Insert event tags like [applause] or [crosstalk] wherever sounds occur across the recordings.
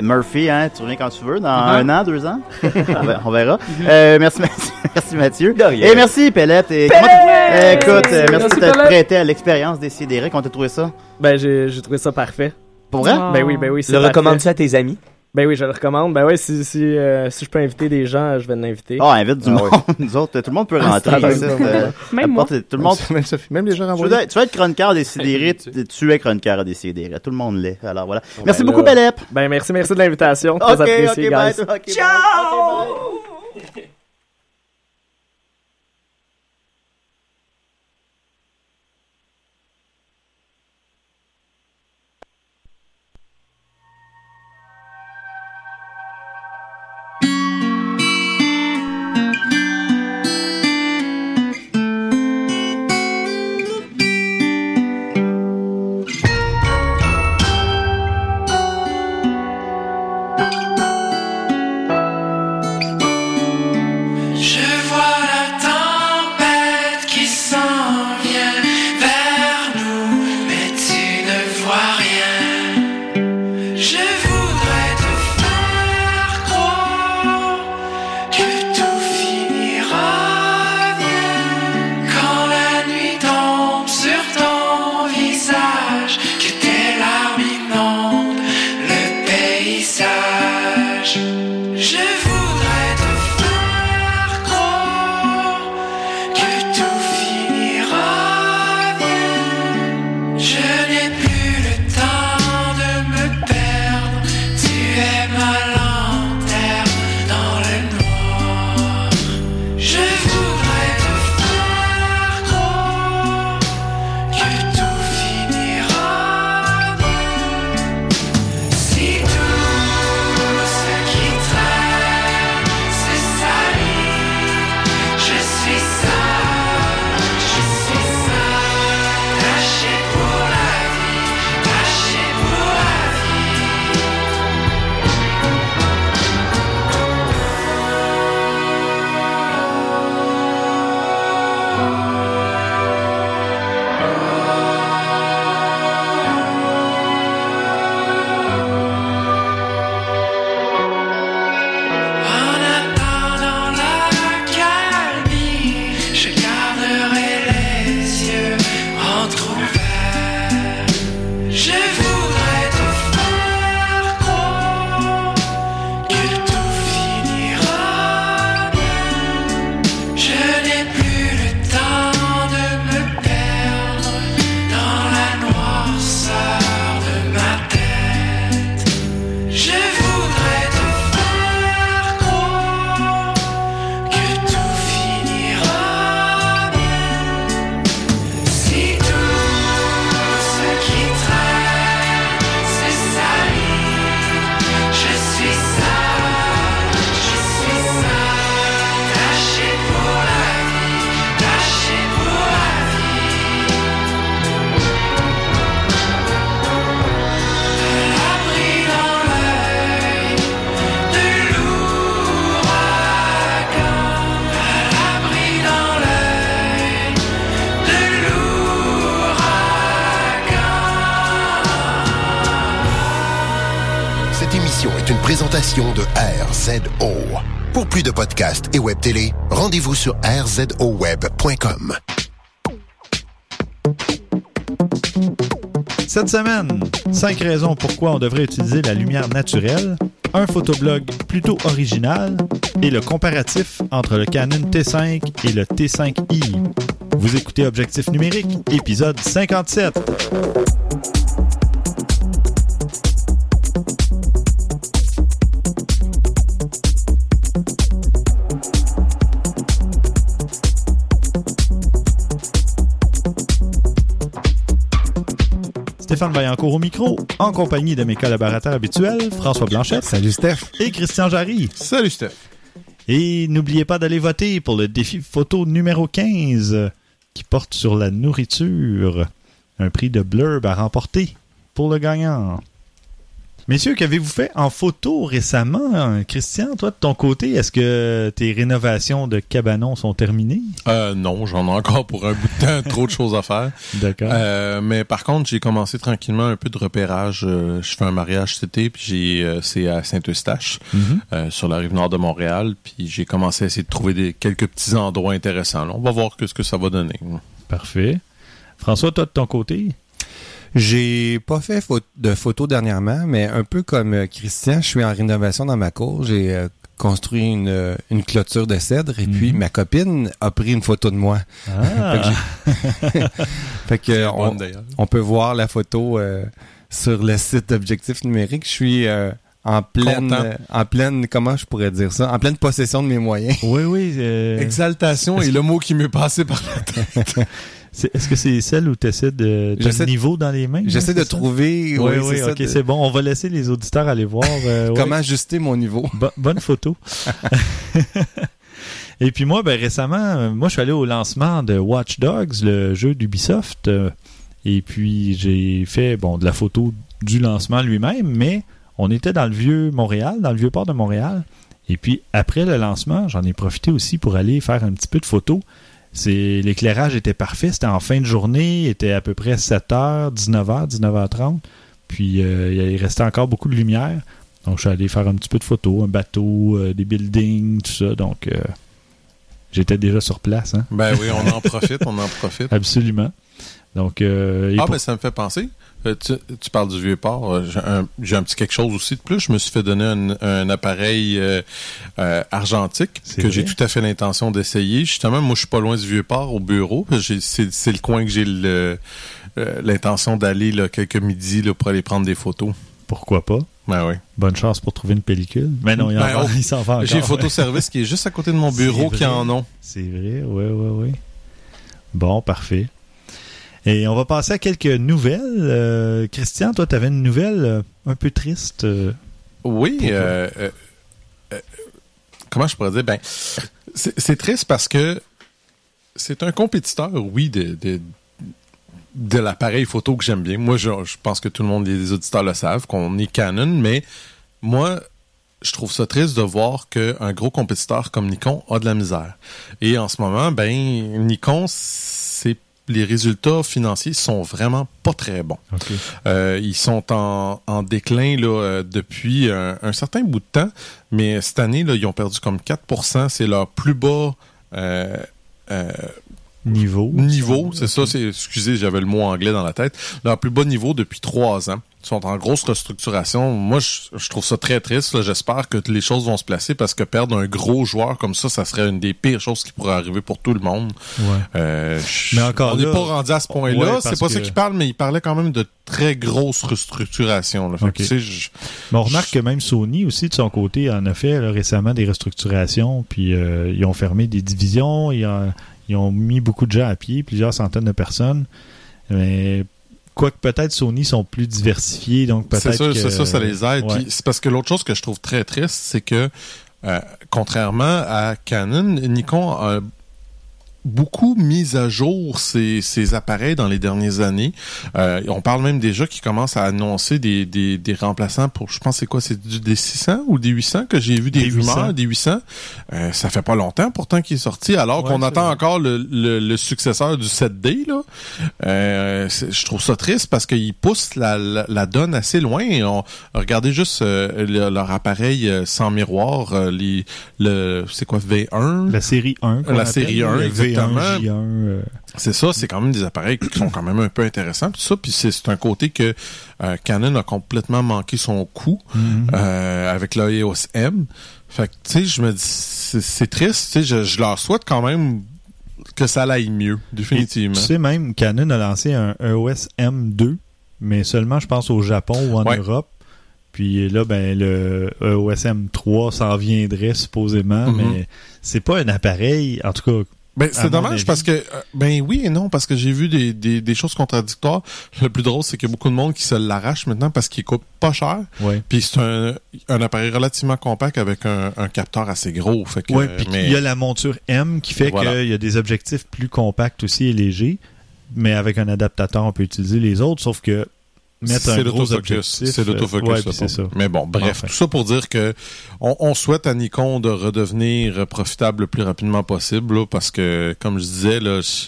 ben, Murphy, hein, tu reviens quand tu veux, dans un an, deux ans? [laughs] on verra. Euh, merci, Mathieu. [laughs] merci Mathieu. De rien. Et merci Pellette. Et comment- Euh, écoute, euh, merci Merci, de t'être prêté à l'expérience des Sidérés. Comment t'as trouvé ça? Ben, j'ai trouvé ça parfait. Pour vrai? Ben oui, ben oui, Le recommandes-tu à tes amis? Ben oui, je le recommande. Ben oui, si, si, euh, si je peux inviter des gens, je vais l'inviter. Ah, invite du Ah monde. oui. [laughs] Nous autres, tout le monde peut Ah, rentrer. ici, euh, Même moi. Tout le monde. Même, Sophie, même les gens Tu renvoyés. veux, tu veux être chroniqueur des Sidérés, tu, tu es chroniqueur des Sidérés. Tout le monde l'est. Alors voilà. Merci ben beaucoup, Pellette. Ben merci, merci de l'invitation. Très Ok, apprécié, ok, bye. guys. bye. Pour plus de podcasts et web télé, rendez-vous sur rzoweb.com. Cette semaine, 5 raisons pourquoi on devrait utiliser la lumière naturelle, un photoblog plutôt original et le comparatif entre le Canon T5 et le T5i. Vous écoutez Objectif numérique, épisode 57. Stéphane Vaillancourt au micro, en compagnie de mes collaborateurs habituels, François Blanchette. Salut Steph. Et Christian Jarry. Salut Steph. Et n'oubliez pas d'aller voter pour le défi photo numéro 15 qui porte sur la nourriture. Un prix de blurb à remporter pour le gagnant. Messieurs, qu'avez-vous fait en photo récemment? Christian, toi, de ton côté, est-ce que tes rénovations de cabanon sont terminées? Euh, non, j'en ai encore pour un bout de temps, trop de choses à faire. D'accord. Euh, mais par contre, j'ai commencé tranquillement un peu de repérage. Euh, je fais un mariage cet été, puis j'ai c'est à Saint-Eustache, Mhm. sur la rive nord de Montréal. Puis j'ai commencé à essayer de trouver des quelques petits endroits intéressants. là. On va voir que ce que ça va donner. Parfait. François, toi, de ton côté? J'ai pas fait de photos dernièrement, mais un peu comme euh, Christian, je suis en rénovation dans ma cour. J'ai euh, construit une, euh, une clôture de cèdre et puis Mhm. ma copine a pris une photo de moi. Ah, [laughs] Fait que [laughs] on, peut voir la photo euh, sur le site d'Objectif Numérique. Je suis euh, en pleine, euh, en pleine, comment je pourrais dire ça, en pleine possession de mes moyens. oui, oui. Exaltation est le mot qui m'est passé par la tête. [laughs] Est-ce que c'est celle où tu essaies de... le de- niveau dans les mains? J'essaie hein, de ça? trouver Oui, oui, oui, c'est ça, ok, de- c'est bon. On va laisser les auditeurs aller voir. euh, [laughs] ouais. comment ajuster mon niveau. Bo- bonne photo. [laughs] Et puis moi, ben, récemment, euh, moi, je suis allé au lancement de Watch Dogs, le jeu d'Ubisoft. euh, et puis, j'ai fait, bon, de la photo du lancement lui-même, mais on était dans le vieux Montréal, dans le vieux port de Montréal. Et puis, après le lancement, j'en ai profité aussi pour aller faire un petit peu de photos. C'est, l'éclairage était parfait. C'était en fin de journée. Il était à peu près 7h, 19h, 19h30. Puis, euh, il restait encore beaucoup de lumière. Donc, je suis allé faire un petit peu de photos, un bateau, euh, des buildings, tout ça. Donc, euh, j'étais déjà sur place, hein? Ben oui, on en profite, on en profite. [laughs] Absolument. Donc, euh, Ah, pour- ben ça me fait penser. Euh, tu, tu parles du vieux port. euh, J'ai un, j'ai un petit quelque chose aussi de plus. Je me suis fait donner un, un appareil euh, argentique C'est que j'ai tout à fait l'intention d'essayer. Justement, moi, je suis pas loin du vieux port au bureau. J'ai- C'est c'est le coin que j'ai le- l'intention d'aller là, quelques midis là, pour aller prendre des photos. pourquoi pas? Ben oui. Bonne chance pour trouver une pellicule. Mais non, il, en Ben, va- oh, il s'en va encore. J'ai Photoservice qui est juste à côté de mon [laughs] bureau qui en ont. C'est vrai, oui, oui, oui. Bon, parfait. Et on va passer à quelques nouvelles. Euh, Christian, toi, tu avais une nouvelle euh, un peu triste. euh, Oui. Comment je pourrais dire? Ben, c'est c'est triste parce que c'est un compétiteur, oui, de, de, de l'appareil photo que j'aime bien. Moi, je, je pense que tout le monde, les auditeurs le savent, qu'on est Canon, mais moi, je trouve ça triste de voir qu'un gros compétiteur comme Nikon a de la misère. Et en ce moment, ben, Nikon, c'est les résultats financiers sont vraiment pas très bons. Euh, ils sont en, en déclin là, euh, depuis un, un certain bout de temps, mais cette année, là, ils ont perdu comme 4% C'est leur plus bas euh, euh, niveau. niveau. C'est ça, c'est, excusez, j'avais le mot anglais dans la tête. Leur plus bas niveau depuis trois ans. Ils sont en grosse restructuration. Moi, je, je trouve ça très triste. là. J'espère que les choses vont se placer parce que perdre un gros joueur comme ça, ça serait une des pires choses qui pourrait arriver pour tout le monde. Ouais. Euh, je- Mais encore on n'est pas rendu à ce point-là. Ouais, c'est pas ça que- qu'il parle, mais il parlait quand même de très grosses restructurations. Là. Fait que, Ok. tu sais, je- Mais on remarque que même Sony aussi, de son côté, en a fait là, récemment des restructurations, puis euh, ils ont fermé des divisions, ils ont, ils ont mis beaucoup de gens à pied, plusieurs centaines de personnes. Mais quoique peut-être Sony sont plus diversifiés, donc peut-être c'est ça, que- ça, ça les aide. Ouais. C'est parce que l'autre chose que je trouve très triste, c'est que euh, contrairement à Canon, Nikon a beaucoup mis à jour ses, ses appareils dans les dernières années. Euh, on parle même déjà qu'ils commencent à annoncer des, des, des remplaçants pour, je pense, c'est quoi, c'est du- des 600 ou des 800 que j'ai vu des, Des 800. rumeurs, des 800. Euh, ça fait pas longtemps pourtant qu'il est sorti, alors Ouais, qu'on attend vrai. encore le, le, le successeur du 7D. Là. Euh, je trouve ça triste parce qu'ils poussent la, la, la donne assez loin. Et on, regardez juste euh, le- leur appareil euh, sans miroir, euh, les, le, c'est quoi, V1? La série 1. qu'on La série 1, le exactement. V1, J1, euh, C'est ça, c'est quand même des appareils qui sont quand même un peu intéressants. Puis ça, puis c'est un côté que euh, Canon a complètement manqué son coup mhm. euh, avec le EOS M. Fait que, tu sais, je me dis, c'est triste. Tu sais, je, je leur souhaite quand même que ça aille mieux, définitivement. Tu sais, même Canon a lancé un EOS M2, mais seulement, je pense, au Japon ou en Ouais. Europe. Puis là, ben, le EOS M3 s'en viendrait supposément, Mhm. mais c'est pas un appareil, en tout cas. Ben, c'est dommage avis. parce que, euh, ben oui et non, parce que j'ai vu des, des, des choses contradictoires. Le plus drôle, c'est qu'il y a beaucoup de monde qui se l'arrache maintenant parce qu'il coûte pas cher. Ouais. Puis c'est un, un appareil relativement compact avec un, un capteur assez gros. Fait que, Ouais, puis mais- il y a la monture M qui fait Voilà. qu'il y a des objectifs plus compacts aussi et légers, mais avec un adaptateur, on peut utiliser les autres, sauf que mettre un C'est gros l'autofocus. objectif. C'est l'autofocus. Ouais, ça, Mais bon, bref, Enfin. tout ça pour dire que on, on souhaite à Nikon de redevenir profitable le plus rapidement possible, là, parce que, comme je disais, là, je,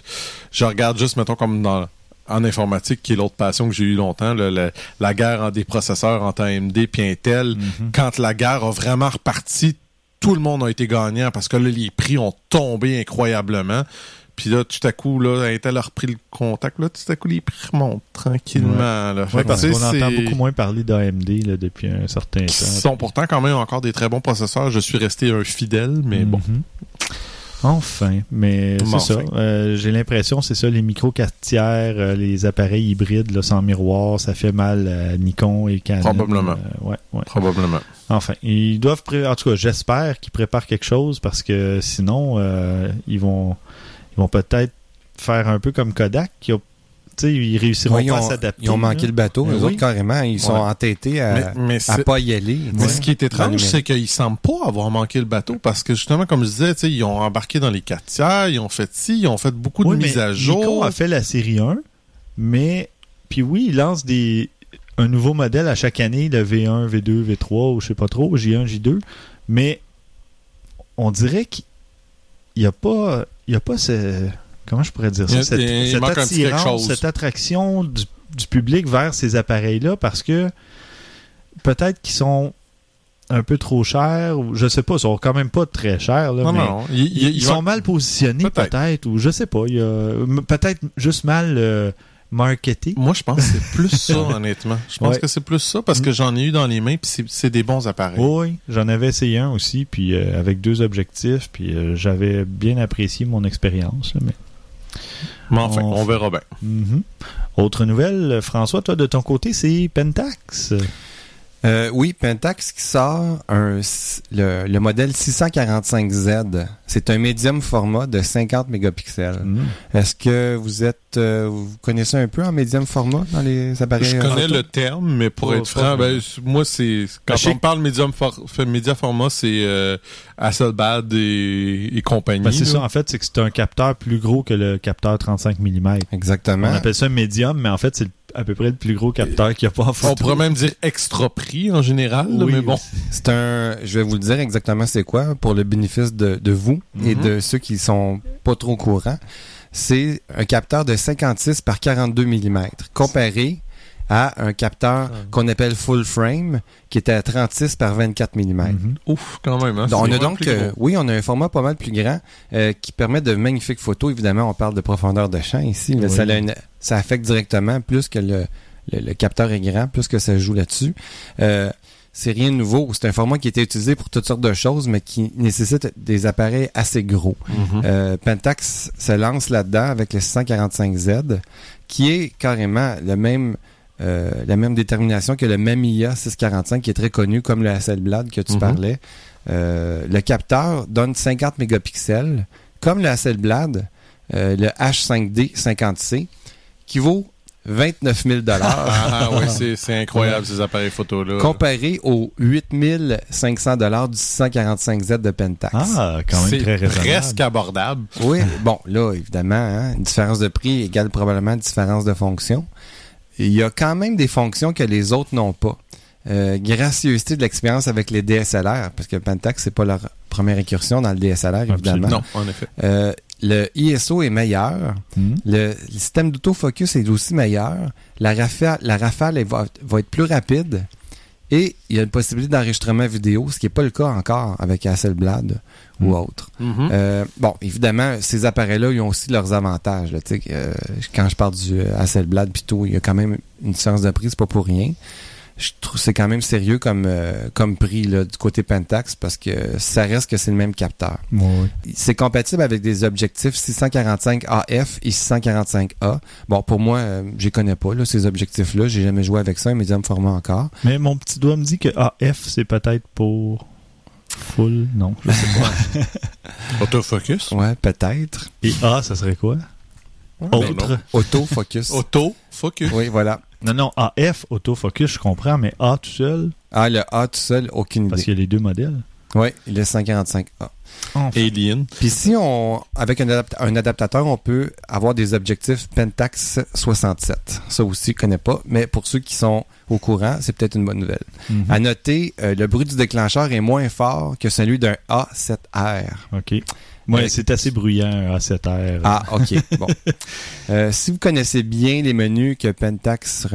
je regarde juste, mettons, comme dans en informatique, qui est l'autre passion que j'ai eu longtemps, là, la, la guerre en des processeurs entre AMD et Intel. Mhm. Quand la guerre a vraiment reparti, tout le monde a été gagnant parce que là, les prix ont tombé incroyablement. Puis là, tout à coup, là, Intel a repris le contact? Là, tout à coup, les prix remontent tranquillement. Là. Ouais, parce qu'on entend beaucoup moins parler d'AMD là, depuis un certain qui temps. sont pourtant quand même encore des très bons processeurs. Je suis resté un fidèle, mais bon. Mhm. Enfin, mais c'est enfin. ça. Euh, J'ai l'impression, c'est ça, les micro tiers, euh, les appareils hybrides là, sans miroir, ça fait mal à Nikon et Canon. Probablement. Euh, ouais, ouais. Probablement. Enfin, ils doivent, en tout cas, j'espère qu'ils préparent quelque chose parce que sinon, ils vont, ils vont peut-être faire un peu comme Kodak, qui a, ils réussiront Ouais, ils, pas à ont, s'adapter. ils ont manqué là. le bateau. Ben Eux oui. autres, carrément, ils sont Ouais. entêtés à, mais mais c'est- pas y aller. mais Ouais. ce qui est étrange, c'est qu'ils semblent pas avoir manqué le bateau parce que justement, comme je disais, tu sais, ils ont embarqué dans les 4 tiers, ils ont fait ci, ils ont fait beaucoup Oui, de mais mises à jour. Nikon a fait la série 1, mais puis oui, il lance des un nouveau modèle à chaque année, le V1, V2, V3 ou je sais pas trop, J1, J2, mais on dirait qu'il y a pas il y a pas ce comment je pourrais dire ça cette, attirance, cette attraction du, du public vers ces appareils-là parce que peut-être qu'ils sont un peu trop chers ou je sais pas, ils sont quand même pas très chers là, non, mais non, ils, sont mal positionnés Peut-être. ou je sais pas peut-être juste mal euh, marketé Moi, je pense que c'est plus ça, [laughs] honnêtement. Je pense Ouais. que c'est plus ça parce que j'en ai eu dans les mains puis c'est- des bons appareils. oui j'en avais essayé un aussi puis euh, avec deux objectifs puis euh, j'avais bien apprécié mon expérience mais Mais enfin, On- on verra bien. Mhm. autre nouvelle François toi de ton côté c'est Pentax Euh, oui, Pentax qui sort un, le, le modèle 645Z. C'est un médium format de 50 mégapixels. Mhm. Est-ce que vous êtes, euh, vous connaissez un peu en médium format dans les appareils Je connais le terme, mais pour Pas- être franc, ben, moi, c'est quand Ben, je sais on parle médium for, fait média format, c'est euh, Hasselblad et, et compagnie. Ben, c'est ça en fait c'est que c'est un capteur plus gros que le capteur 35 mm Exactement. on appelle ça médium mais en fait c'est à peu près le plus gros capteur qu'il y a pas en photo On pourrait même dire extra prix en général, là, Oui, mais bon. C'est un, je vais vous le dire exactement c'est quoi pour le bénéfice de, de vous et Mhm. de ceux qui sont pas trop courants. C'est un capteur de 56 par 42 mm comparé à un capteur qu'on appelle full frame qui était à 36 par 24 mm. Mhm. Ouf, quand même. Hein, Donc, on a donc, euh, oui, on a un format pas mal plus grand euh, qui permet de magnifiques photos. Évidemment, on parle de profondeur de champ ici. mais Oui. ça, a une- ça affecte directement plus que le, le, le capteur est grand, plus que ça joue là-dessus. Euh, c'est rien de nouveau. C'est un format qui était utilisé pour toutes sortes de choses, mais qui nécessite des appareils assez gros. Mhm. Euh, Pentax se lance là-dedans avec le 645Z, qui est carrément le même, euh, la même détermination que le Mamiya 645, qui est très connu, comme le Hasselblad que tu Mhm. parlais. Euh, le capteur donne 50 mégapixels, comme le Hasselblad, euh, le H5D 50C, qui vaut 29 000 Ah, ah, ouais, c'est, [laughs] c'est incroyable, ces appareils photo-là. comparé aux 8 500 du 645Z de Pentax. ah quand même c'est très raisonnable presque abordable. Oui, bon, là, évidemment, hein, une différence de prix égale probablement une différence de fonction. Il y a quand même des fonctions que les autres n'ont pas. Euh, gracieuseté de l'expérience avec les DSLR, parce que Pentax, c'est pas leur première incursion dans le DSLR, évidemment. Non, en effet. Euh, le ISO est meilleur. Mhm. Le, le système d'autofocus est aussi meilleur. La rafale, la rafale va être plus rapide. Et il y a une possibilité d'enregistrement vidéo, ce qui n'est pas le cas encore avec Hasselblad Mm. ou autre. Mhm. Euh, bon, évidemment, ces appareils-là, ils ont aussi leurs avantages. là. Tu sais, euh, quand je parle du euh, Hasselblad tout, il y a quand même une différence de prix, c'est pas pour rien. Je trouve que c'est quand même sérieux comme, euh, comme prix là, du côté Pentax parce que ça reste que c'est le même capteur. Oui. C'est compatible avec des objectifs 645 AF et 645A. Bon, pour moi, euh, je les connais pas, là, ces objectifs-là. J'ai jamais joué avec ça, un médium format encore. Mais mon petit doigt me dit que AF, c'est peut-être pour full. Non, je sais pas. [laughs] Autofocus? Ouais, peut-être. Et A, ça serait quoi? Autre. Autofocus. Autofocus. oui, voilà. Non, non, AF, autofocus, je comprends, mais A tout seul, Ah, le A tout seul, aucune parce idée. qu'il y a les deux modèles. Oui, est 145A. Alien. Puis si on, avec un, adapt- un adaptateur, on peut avoir des objectifs Pentax 67. Ça aussi, je connais pas. Mais pour ceux qui sont au courant, c'est peut-être une bonne nouvelle. Mhm. À noter, euh, le bruit du déclencheur est moins fort que celui d'un A7R. OK. Euh, c'est assez bruyant, un A7R. Ah, OK. bon. [laughs] Euh, si vous connaissez bien les menus que Pentax,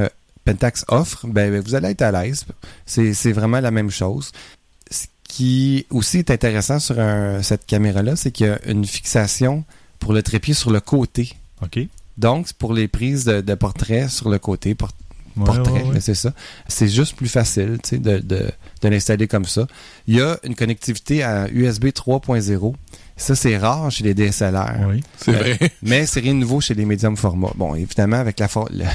Pentax offre, ben, ben, vous allez être à l'aise. C'est vraiment la même chose. Ce qui aussi est intéressant sur un- cette caméra-là, c'est qu'il y a une fixation pour le trépied sur le côté. OK. Donc, pour les prises de, de portrait sur le côté, Ouais, portrait, ouais, c'est ça. C'est juste plus facile de, de, de l'installer comme ça. Il y a une connectivité à USB 3.0. Ça, c'est rare chez les DSLR. Oui. C'est Euh, vrai. [laughs] Mais c'est rien de nouveau chez les médiums formats. Bon, évidemment, avec la,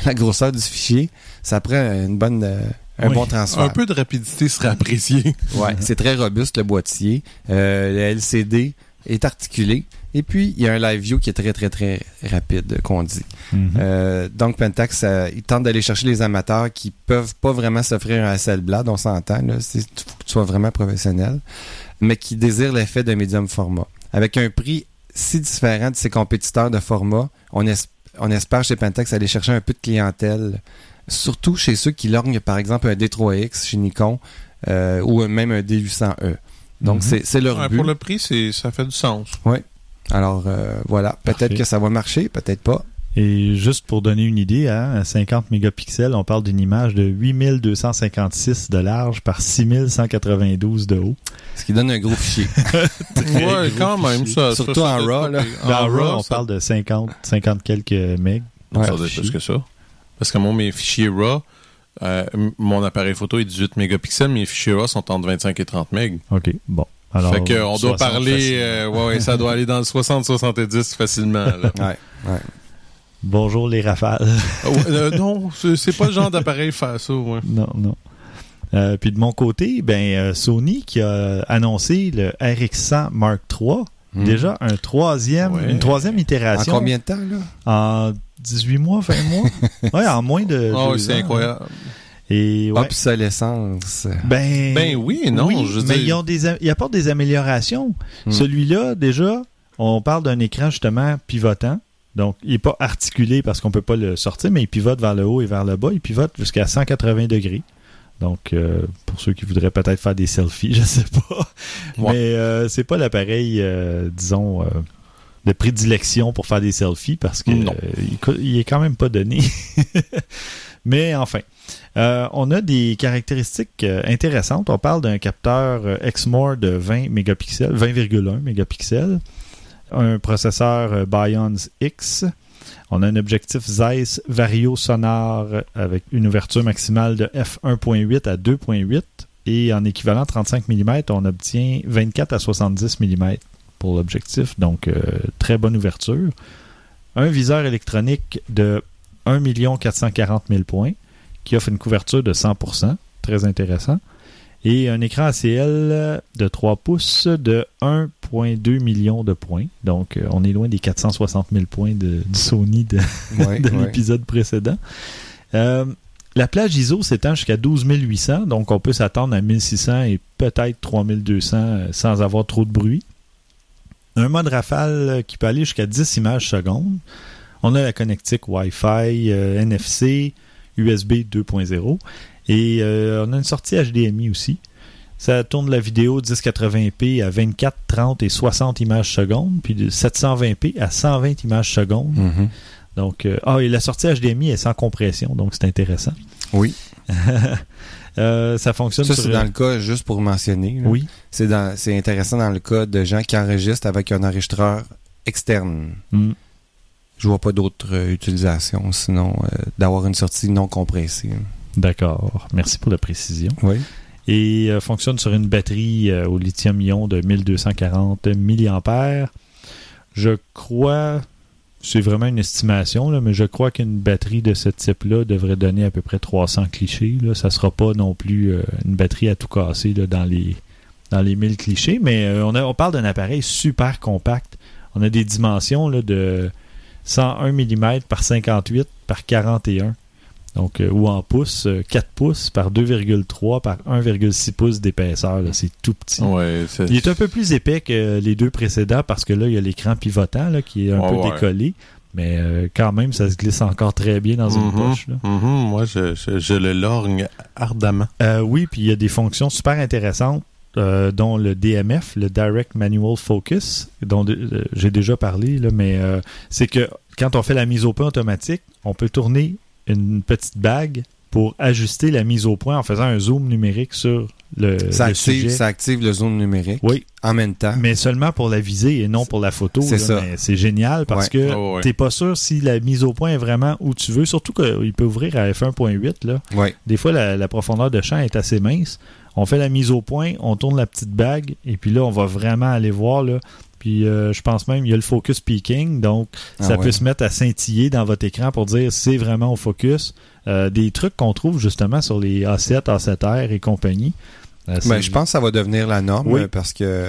la, grosseur du fichier, ça prend une bonne, euh, un Oui. bon transfert. Un peu de rapidité serait apprécié. Ouais, c'est très robuste le boîtier. Euh, le LCD est articulé. Et puis, il y a un live view qui est très, très, très rapide, qu'on dit. Mhm. Euh, donc, Pentax, il tente d'aller chercher les amateurs qui peuvent pas vraiment s'offrir un Hasselblad, on s'entend. Il faut que tu sois vraiment professionnel, mais qui désirent l'effet de médium format. Avec un prix si différent de ses compétiteurs de format, on, es- on espère chez Pentax aller chercher un peu de clientèle, surtout chez ceux qui lorgnent, par exemple, un D3X chez Nikon euh, ou même un D800E. Donc, Mhm. c'est- c'est leur Ouais, but. pour le prix, ça fait du sens. Alors, euh, voilà. Peut-être que ça va marcher, peut-être pas. Et juste pour donner une idée, hein, à 50 mégapixels, on parle d'une image de 8256 de large par 6192 de haut. Ce qui donne un gros fichier. [laughs] Ouais, gros quand même, ça. Surtout ça, en ça RAW, là. En RAW, RAW, on ça- parle de 50, 50 quelques megs. Ouais. Ça doit être plus que ça. Parce que moi, mes fichiers RAW, euh, mon appareil photo est 18 mégapixels, mes fichiers RAW sont entre 25 et 30 MB. OK, bon. Alors, fait qu'on doit 60 parler, euh, ouais, ouais, ça doit aller dans le 60-70 facilement. là. [laughs] Ouais, ouais. Bonjour les rafales. Ah euh, non, c'est pas le genre d'appareil faire ça, ouais. [laughs] non, non. Euh, puis de mon côté, ben euh, Sony qui a annoncé le RX100 Mark III, Hmm. déjà un troisième, Ouais. une troisième En itération combien de temps, là? en 18 mois, 20 mois, [laughs] ouais, en moins de. Ah deux c'est ans. incroyable. Et ouais. Obsolescence. Ben, Ben oui et non, oui, je mais dire- ils ont des, ils apportent des améliorations. Hmm. Celui-là, déjà, on parle d'un écran justement pivotant. Donc, il n'est pas articulé parce qu'on peut pas le sortir, mais il pivote vers le haut et vers le bas. Il pivote jusqu'à 180 degrés. Donc, euh, pour ceux qui voudraient peut-être faire des selfies, [laughs] je sais pas. Ouais. Mais euh, c'est pas l'appareil, euh, disons, euh, de prédilection pour faire des selfies parce que Non. euh, il, est quand même pas donné. [laughs] Mais enfin, euh, on a des caractéristiques euh, intéressantes. On parle d'un capteur euh, Exmor de 20 mégapixels, 20,1 mégapixels, un processeur euh, Bions X. On a un objectif Zeiss Vario sonore avec une ouverture maximale de f1.8 à 2.8 et en équivalent 35 mm, on obtient 24 à 70 mm pour l'objectif, donc euh, très bonne ouverture. Un viseur électronique de 1 440 000 points qui offre une couverture de 100%, très intéressant. Et un écran ACL de 3 pouces de 1,2 million de points. Donc, euh, on est loin des 460 000 points de, du Sony de, Ouais, [laughs] de ouais. l'épisode précédent. Euh, la plage ISO s'étend jusqu'à 12 800, donc on peut s'attendre à 1600 et peut-être 3200 euh, sans avoir trop de bruit. Un mode rafale euh, qui peut aller jusqu'à 10 images secondes. On a la connectique Wi-Fi, euh, NFC, USB 2.0 et euh, on a une sortie HDMI aussi. Ça tourne la vidéo 1080p à 24, 30 et 60 images secondes, puis de 720p à 120 images secondes. Mhm. Donc, euh, ah, et la sortie HDMI est sans compression, donc c'est intéressant. Oui. [laughs] Euh, ça fonctionne Ça, sur c'est dans le cas, juste pour mentionner. là. Oui. C'est dans- c'est intéressant dans le cas de gens qui enregistrent avec un enregistreur externe. Mm. Je vois pas d'autre euh, utilisation, sinon euh, d'avoir une sortie non compressée. D'accord. Merci pour la précision. Oui. Et euh, fonctionne sur une batterie au lithium-ion de 1240 mAh. Je crois, c'est vraiment une estimation, mais je crois qu'une batterie de ce type-là devrait donner à peu près 300 clichés. Là. Ça sera pas non plus euh, une batterie à tout casser là, dans les dans les 1000 clichés, mais euh, on, a- on parle d'un appareil super compact. On a des dimensions là, de 101 mm par 58 par 41. Donc, euh, ou en pouces, euh, 4 pouces par 2,3 par 1,6 pouces d'épaisseur. C'est tout petit. Ouais, Il est un peu plus épais que les deux précédents parce que là, il y a l'écran pivotant là, qui est un Ouais, peu ouais. décollé. Mais euh, quand même, ça se glisse encore très bien dans une Mhm, poche. là. mhm, moi, je, je, je le lorgne ardemment. Euh, oui, puis il y a des fonctions super intéressantes, euh, dont le DMF, le Direct Manual Focus, dont j'ai déjà parlé, là, mais euh, c'est que quand on fait la mise au point automatique, on peut tourner une petite bague pour ajuster la mise au point en faisant un zoom numérique sur le, Ça le active, sujet. ça active le zoom numérique Oui, en même temps. mais seulement pour la visée et non pour la photo. C'est ça. mais C'est génial parce Ouais. que Ouais, ouais. t'es pas sûr si la mise au point est vraiment où tu veux, surtout qu'il peut ouvrir à f1.8 là. Ouais. Des fois, la, la profondeur de champ est assez mince. On fait la mise au point, on tourne la petite bague, et puis là, on va vraiment aller voir. Là. Puis euh, je pense même il y a le focus peaking, donc Ah ça ouais. peut se mettre à scintiller dans votre écran pour dire c'est vraiment au focus. Euh, des trucs qu'on trouve justement sur les A7, A7R et compagnie. Euh, Ben, je pense que ça va devenir la norme Oui. parce que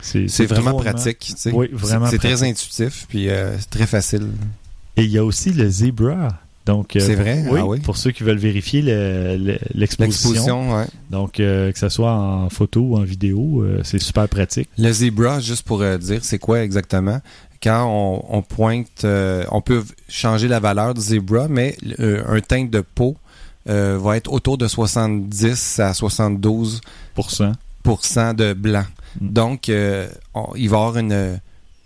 c'est vraiment pratique. tu sais. Oui, vraiment C'est très intuitif puis c'est très facile. Et il y a aussi le Zebra. Donc, euh, C'est vrai? Oui, Ah oui. pour ceux qui veulent vérifier le- le- l'exposition. Ouais. Donc, euh, que ce soit en photo ou en vidéo, euh, c'est super pratique. Le zebra, juste pour euh, dire, c'est quoi exactement? Quand on, on pointe, euh, on peut changer la valeur du zebra, mais euh, un teint de peau euh, va être autour de 70 à 72 Pour ça. de blanc. Mm. Donc, euh, on- il va y avoir une,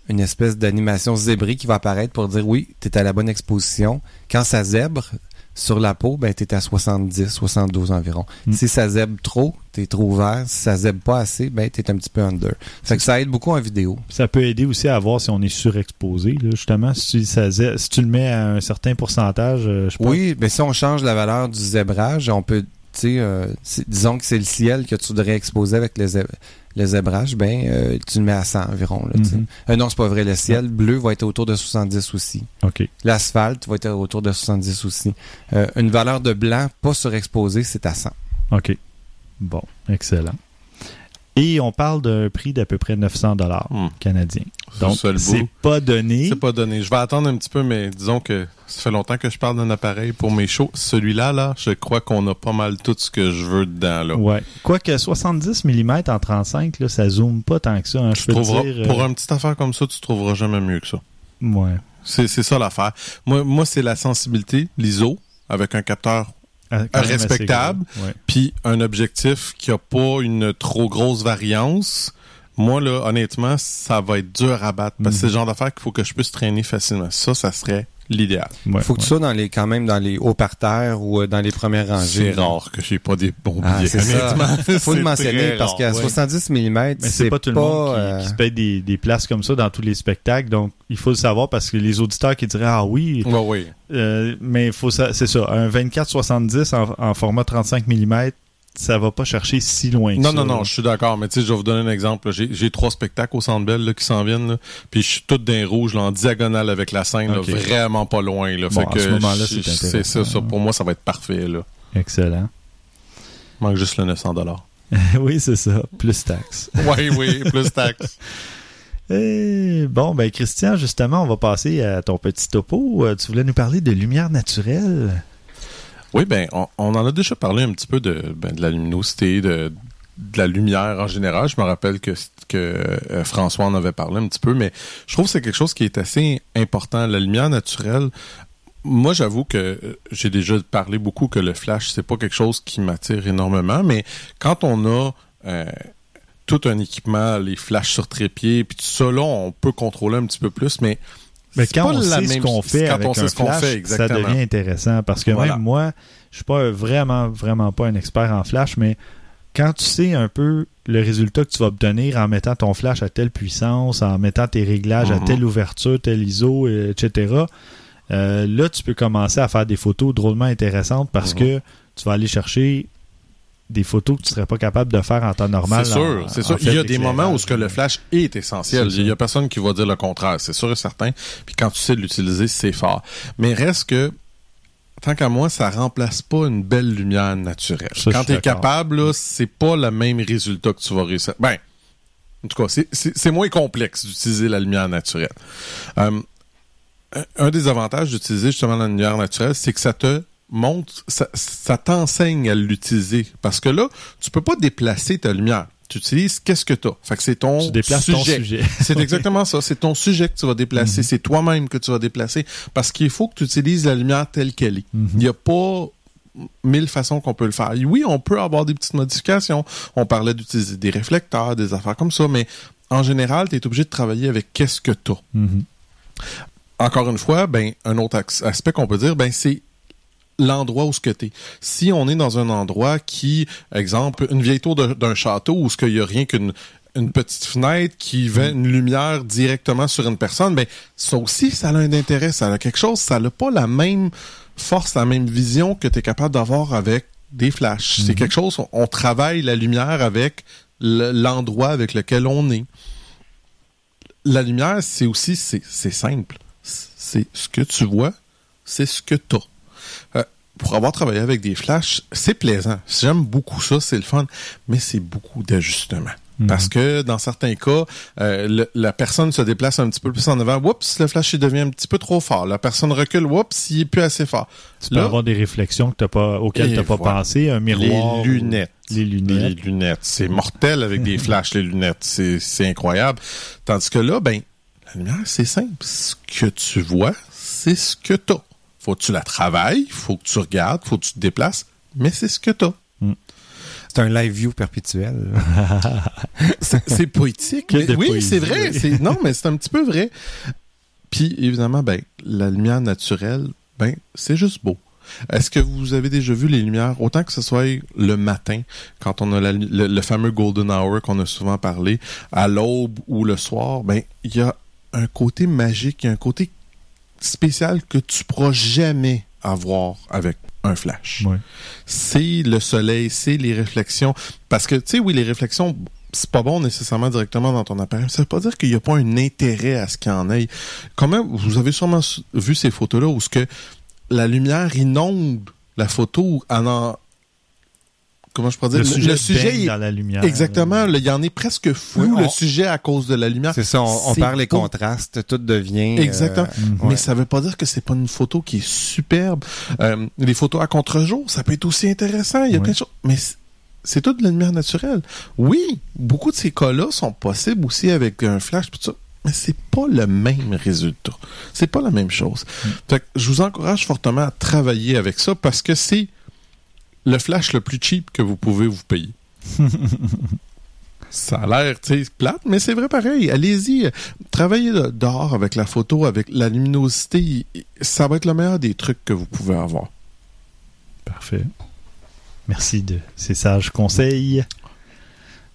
une espèce d'animation zébrée qui va apparaître pour dire oui, tu es à la bonne exposition. Quand ça zèbre sur la peau, ben, tu es à 70, 72 environ. Mm. Si ça zèbre trop, tu es trop vert. Si ça zèbre pas assez, ben, tu es un petit peu under. Fait que ça aide beaucoup en vidéo. Ça peut aider aussi à voir si on est surexposé. Là. Justement, si tu, ça zè- si tu le mets à un certain pourcentage, euh, je pense. Oui, mais si on change la valeur du zébrage, on peut, tu sais, euh, disons que c'est le ciel que tu voudrais exposer avec le, zé- le zébrage, ben, euh, tu le mets à 100 environ. Là. Mhm. Euh, non, c'est pas vrai. Le ciel bleu va être autour de 70 aussi. L'asphalte va être autour de 70 aussi. Euh, une valeur de blanc pas surexposée, c'est à 100. OK. Bon, excellent. Et on parle d'un prix d'à peu près 900 dollars Hmm. canadiens. Donc, c'est pas donné. C'est pas donné. Je vais attendre un petit peu, mais disons que ça fait longtemps que je parle d'un appareil pour mes shows. Celui-là, là, je crois qu'on a pas mal tout ce que je veux dedans, là. Ouais. Quoique 70 mm en 35, là, ça zoome pas tant que ça. hein, je peux trouveras, dire, euh, pour une petite affaire comme ça, tu trouveras jamais mieux que ça. ouais. C'est c'est ça l'affaire. Moi, moi c'est la sensibilité, l'ISO, avec un capteur, Ah, respectable. puis un objectif qui a pas une trop grosse variance. Moi, là, honnêtement, ça va être dur à battre. Parce que c'est le genre d'affaire qu'il faut que je puisse traîner facilement. Ça, ça serait l'idéal. Ouais, faut que ouais. tu sois dans les, quand même dans les hauts parterres ou euh, dans les premières rangées. C'est rare que j'ai pas des bons Ah, billets, c'est ça. honnêtement. [laughs] Faut le mentionner parce qu'à ouais. 70 mm, Mais c'est pas tout le monde qui, euh, qui se paye des, des places comme ça dans tous les spectacles. Donc, il faut le savoir parce que les auditeurs qui diraient Ah oui, Ouais, oui. euh, mais il faut ça, c'est ça. Un 24-70 en, en format 35 mm, ça va pas chercher si loin que Non, ça. non, non, là. je suis d'accord. Mais tu sais, je vais vous donner un exemple. J'ai trois spectacles au Centre Bell là, qui s'en viennent. là. Puis je suis tout d'un rouge, là, en diagonale avec la scène, là, vraiment pas loin. Là. Bon, fait à que ce moment-là, c'est ça, ça. Pour moi, ça va être parfait. Là. Excellent. Il manque juste le 900 [laughs] oui, c'est ça. Plus taxes. [laughs] Oui, oui, plus taxe. [laughs] Eh, bon, ben Christian, justement, on va passer à ton petit topo. Euh, Tu voulais nous parler de lumière naturelle. Oui, ben, on, en a déjà parlé un petit peu de, ben, de la luminosité, de, de la lumière en général. Je me rappelle que, que euh, François en avait parlé un petit peu, mais je trouve que c'est quelque chose qui est assez important. La lumière naturelle, moi, j'avoue que euh, j'ai déjà parlé beaucoup que le flash, c'est pas quelque chose qui m'attire énormément, mais quand on a euh, tout un équipement, les flashs sur trépied, puis tout ça, là, on peut contrôler un petit peu plus, mais Mais quand pas on la sait ce qu'on fait quand avec on sait un ce flash, fait, ça devient intéressant parce que Voilà. même moi, je suis pas vraiment, vraiment pas un expert en flash, mais quand tu sais un peu le résultat que tu vas obtenir en mettant ton flash à telle puissance, en mettant tes réglages à Mhm. telle ouverture, tel ISO, etc., euh, là, tu peux commencer à faire des photos drôlement intéressantes parce Mhm. que tu vas aller chercher des photos que tu serais pas capable de faire en temps normal. C'est sûr, c'est sûr. Il y a des moments où ce que le flash est essentiel. Il y a personne qui va dire le contraire, c'est sûr et certain. Puis quand tu sais l'utiliser, c'est fort. Mais reste que, tant qu'à moi, ça remplace pas une belle lumière naturelle. Ça, quand tu es capable, c'est pas le même résultat que tu vas réussir. Ben, en tout cas, c'est- moins complexe d'utiliser la lumière naturelle. Euh, un des avantages d'utiliser justement la lumière naturelle, c'est que ça te montre, ça, ça t'enseigne à l'utiliser. Parce que là, tu peux pas déplacer ta lumière. Tu utilises qu'est-ce que t'as? Fait que c'est ton Tu déplaces sujet. ton sujet. [laughs] C'est exactement ça. C'est ton sujet que tu vas déplacer. C'est toi-même que tu vas déplacer. Parce qu'il faut que tu utilises la lumière telle qu'elle est. Il n'y a pas mille façons qu'on peut le faire. Oui, on peut avoir des petites modifications. On parlait d'utiliser des réflecteurs, des affaires comme ça, mais en général, tu es obligé de travailler avec qu'est-ce que tu as. Mhm. Encore une fois, ben, un autre aspect qu'on peut dire, ben, c'est l'endroit où ce que t'es. Si on est dans un endroit qui, exemple, une vieille tour d'un château où ce qu'il y a rien qu'une une petite fenêtre qui met une lumière directement sur une personne, ben ça aussi, ça a un intérêt, ça a quelque chose, ça n'a pas la même force, la même vision que tu es capable d'avoir avec des flashs. C'est quelque chose, on, on travaille la lumière avec le- l'endroit avec lequel on est. La lumière, c'est aussi, c'est c'est simple. C'est ce que tu vois, c'est ce que tu as. Pour avoir travaillé avec des flashs, c'est plaisant. J'aime beaucoup ça, c'est le fun, mais c'est beaucoup d'ajustements. Parce que dans certains cas, euh, le- la personne se déplace un petit peu plus en avant. Oups, le flash il devient un petit peu trop fort. La personne recule. Oups, il est plus assez fort. Tu peux avoir des réflexions que t'as pas, auxquelles tu n'as pas voilà. pensé, un miroir. les lunettes. Les lunettes. Les lunettes. C'est mortel avec des [laughs] flashs, les lunettes. C'est, c'est incroyable. Tandis que là, ben, la lumière, c'est simple. Ce que tu vois, c'est ce que t'as. Faut que tu la travailles, faut que tu regardes, faut que tu te déplaces, mais c'est ce que t'as. C'est un live view perpétuel. [laughs] C'est, poétique. Que mais oui, c'est vrai. Non, mais c'est un petit peu vrai. Puis, évidemment, ben, la lumière naturelle, ben, c'est juste beau. Est-ce que vous avez déjà vu les lumières, autant que ce soit le matin, quand on a la- le, le fameux golden hour qu'on a souvent parlé, à l'aube ou le soir, ben, il y a un côté magique, il y a un côté spécial que tu pourras jamais avoir avec un flash Ouais. c'est le soleil, c'est les réflexions. Parce que, tu sais, oui, les réflexions, c'est pas bon nécessairement directement dans ton appareil. Ça veut pas dire qu'il n'y a pas un intérêt à ce qu'il y en ait. Comment, vous avez sûrement vu ces photos-là où ce que la lumière inonde la photo en en... Comment je pourrais dire? Le sujet, baigne est- dans la lumière. Exactement. là, Il y en est presque flou, Oui, le on- sujet, à cause de la lumière. C'est ça, on, on perd les contrastes, tout devient... euh, Exactement. ouais. Mais ça veut pas dire que c'est pas une photo qui est superbe. Euh, les photos à contre-jour, ça peut être aussi intéressant. Il y a Ouais. plein de choses. Mais c'est- tout de la lumière naturelle. Oui, beaucoup de ces cas-là sont possibles aussi avec un flash, tout ça. Mais c'est pas le même résultat. C'est pas la même chose. Fait que je vous encourage fortement à travailler avec ça parce que c'est le flash le plus cheap que vous pouvez vous payer. [laughs] Ça a l'air, tu sais, plate, mais c'est vrai pareil. Allez-y, euh, travaillez de- dehors avec la photo, avec la luminosité. Ça va être le meilleur des trucs que vous pouvez avoir. Parfait. Merci de ces sages conseils.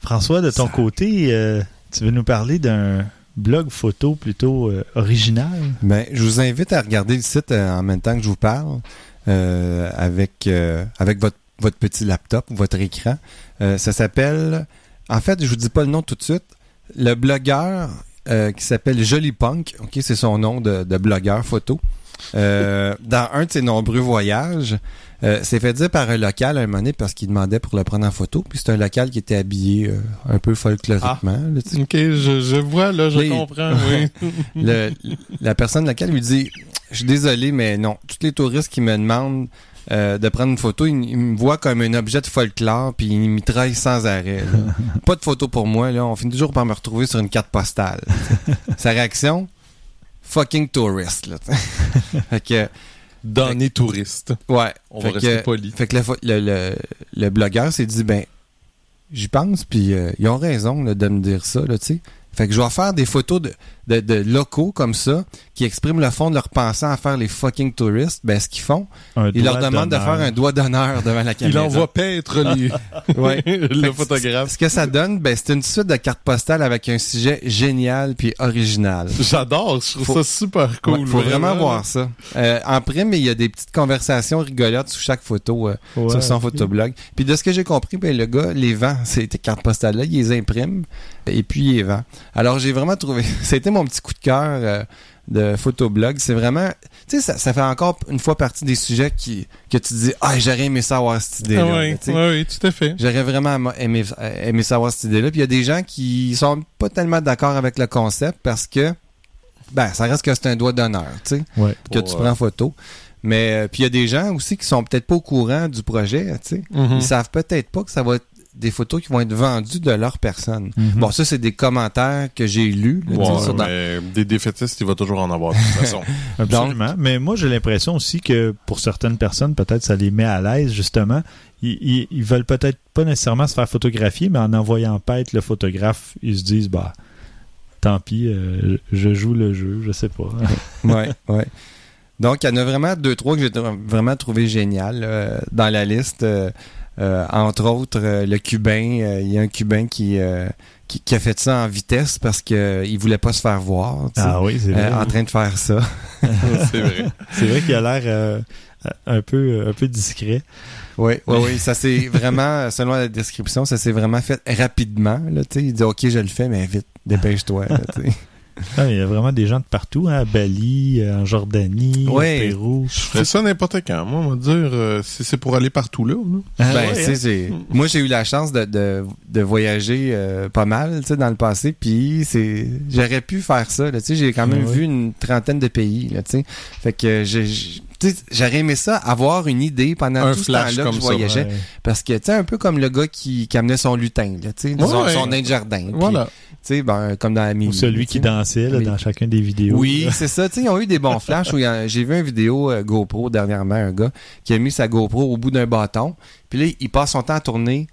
François, de ton Ça- côté, euh, tu veux nous parler d'un blog photo plutôt euh, original? Ben, je vous invite à regarder le site euh, en même temps que je vous parle euh, avec, euh, avec votre, votre petit laptop ou votre écran. Euh, ça s'appelle... En fait, je vous dis pas le nom tout de suite. Le blogueur euh, qui s'appelle Jolly Punk, ok, c'est son nom de, de blogueur photo. Euh, dans un de ses nombreux voyages, euh, s'est fait dire par un local à un moment donné parce qu'il demandait pour le prendre en photo. Puis c'est un local qui était habillé euh, un peu folkloriquement. sais. OK, je, je vois, là, je Les- comprends, [laughs] oui. Le- la personne laquelle lui dit Je suis désolé, mais non. Tous les touristes qui me demandent euh, de prendre une photo, ils, ils me voient comme un objet de folklore, puis ils mitraillent sans arrêt. là. [laughs] Pas de photo pour moi, là. On finit toujours par me retrouver sur une carte postale. [laughs] Sa réaction? Fucking tourist, là. [laughs] fait que, Dans les touristes. ouais. On fait va rester que- poli. Fait que le, le, le, le blogueur s'est dit Ben, j'y pense, puis euh, ils ont raison là, de me dire ça, là, tu sais. Fait que je vais faire des photos de, de, de locaux comme ça qui expriment le fond de leur pensée à faire les fucking touristes. Ben, ce qu'ils font, Un ils leur demandent de faire un doigt d'honneur devant la [laughs] Il caméra. envoie paître les... Ouais. [laughs] le photographe. Ce que ça donne, ben, c'est une suite de cartes postales avec un sujet génial puis original. J'adore, je trouve Faut- ça super cool. Ouais, faut vraiment voir ça. Euh, en prime, il y a des petites conversations rigolotes sous chaque photo euh, Ouais, sur son photoblog. Puis de ce que j'ai compris, ben, le gars les vend, [laughs] ces cartes postales-là, il les imprime et puis il les vend. Alors j'ai vraiment trouvé, c'était mon petit coup de cœur euh, de photoblog. C'est vraiment, tu sais, ça, ça fait encore une fois partie des sujets qui, que tu te dis, ah, j'aurais aimé ça avoir cette idée-là. Ah oui, oui, oui, tout à fait. J'aurais vraiment aimé, euh, aimé savoir cette idée-là. Puis il y a des gens qui sont pas tellement d'accord avec le concept parce que, ben, ça reste que c'est un doigt d'honneur, tu sais Ouais. que Pour, tu euh, prends en photo. Mais euh, puis il y a des gens aussi qui sont peut-être pas au courant du projet, tu sais. Mhm. Ils savent peut-être pas que ça va être des photos qui vont être vendues de leur personne. Mhm. Bon, ça c'est des commentaires que j'ai lus. là, tu sais, Ouais, sur dans- mais des défaitistes, il va toujours en avoir de toute façon. [laughs] Absolument. Mais moi, j'ai l'impression aussi que pour certaines personnes, peut-être ça les met à l'aise, justement. Ils, ils, ils veulent peut-être pas nécessairement se faire photographier, mais en envoyant paître le photographe, ils se disent, bah, tant pis, euh, je joue le jeu, je sais pas. ouais, [laughs] ouais. Donc, il y en a vraiment deux, trois que j'ai vraiment trouvé génial euh, dans la liste. Euh, entre autres, euh, le Cubain. euh, Il y a un Cubain qui, euh, qui, qui a fait ça en vitesse parce qu'il voulait pas se faire voir. tu sais, ah oui, c'est vrai. euh, en train de faire ça. [laughs] [laughs] c'est vrai. C'est vrai qu'il a l'air euh, un peu un peu discret. Oui, oui, oui. [laughs] Ça s'est vraiment, selon la description, ça s'est vraiment fait rapidement. Là, tu sais. il dit OK, je le fais, mais vite, dépêche-toi. Ah, il y a vraiment des gens de partout, hein, à Bali, euh, en Jordanie, Ouais. au Pérou. Je ferais ça n'importe quand. Moi, on va dire, euh, si c'est pour aller partout là. là. Ah, Ben, ouais, tu sais, hein? j'ai- moi, j'ai eu la chance de, de, de voyager euh, pas mal, tu sais, dans le passé, puis c'est, j'aurais pu faire ça, là, tu sais, j'ai quand même Ah ouais. vu une trentaine de pays, là, tu sais. Fait que j'ai, j'aurais aimé ça, avoir une idée pendant Un tout ce flash temps-là que comme je ça, voyageais. Ouais. Parce que, tu sais, un peu comme le gars qui, qui amenait son lutin, là, tu sais, son, Ouais. son nain de jardin. Voilà. Tu sais, ben, comme dans la Ou celui qui dansait là, dans chacune des vidéos. Oui, [laughs] c'est ça. Tu sais, ils ont eu des bons flashs. J'ai vu une vidéo euh, GoPro dernièrement, un gars qui a mis sa GoPro au bout d'un bâton. Puis là, il passe son temps à tourner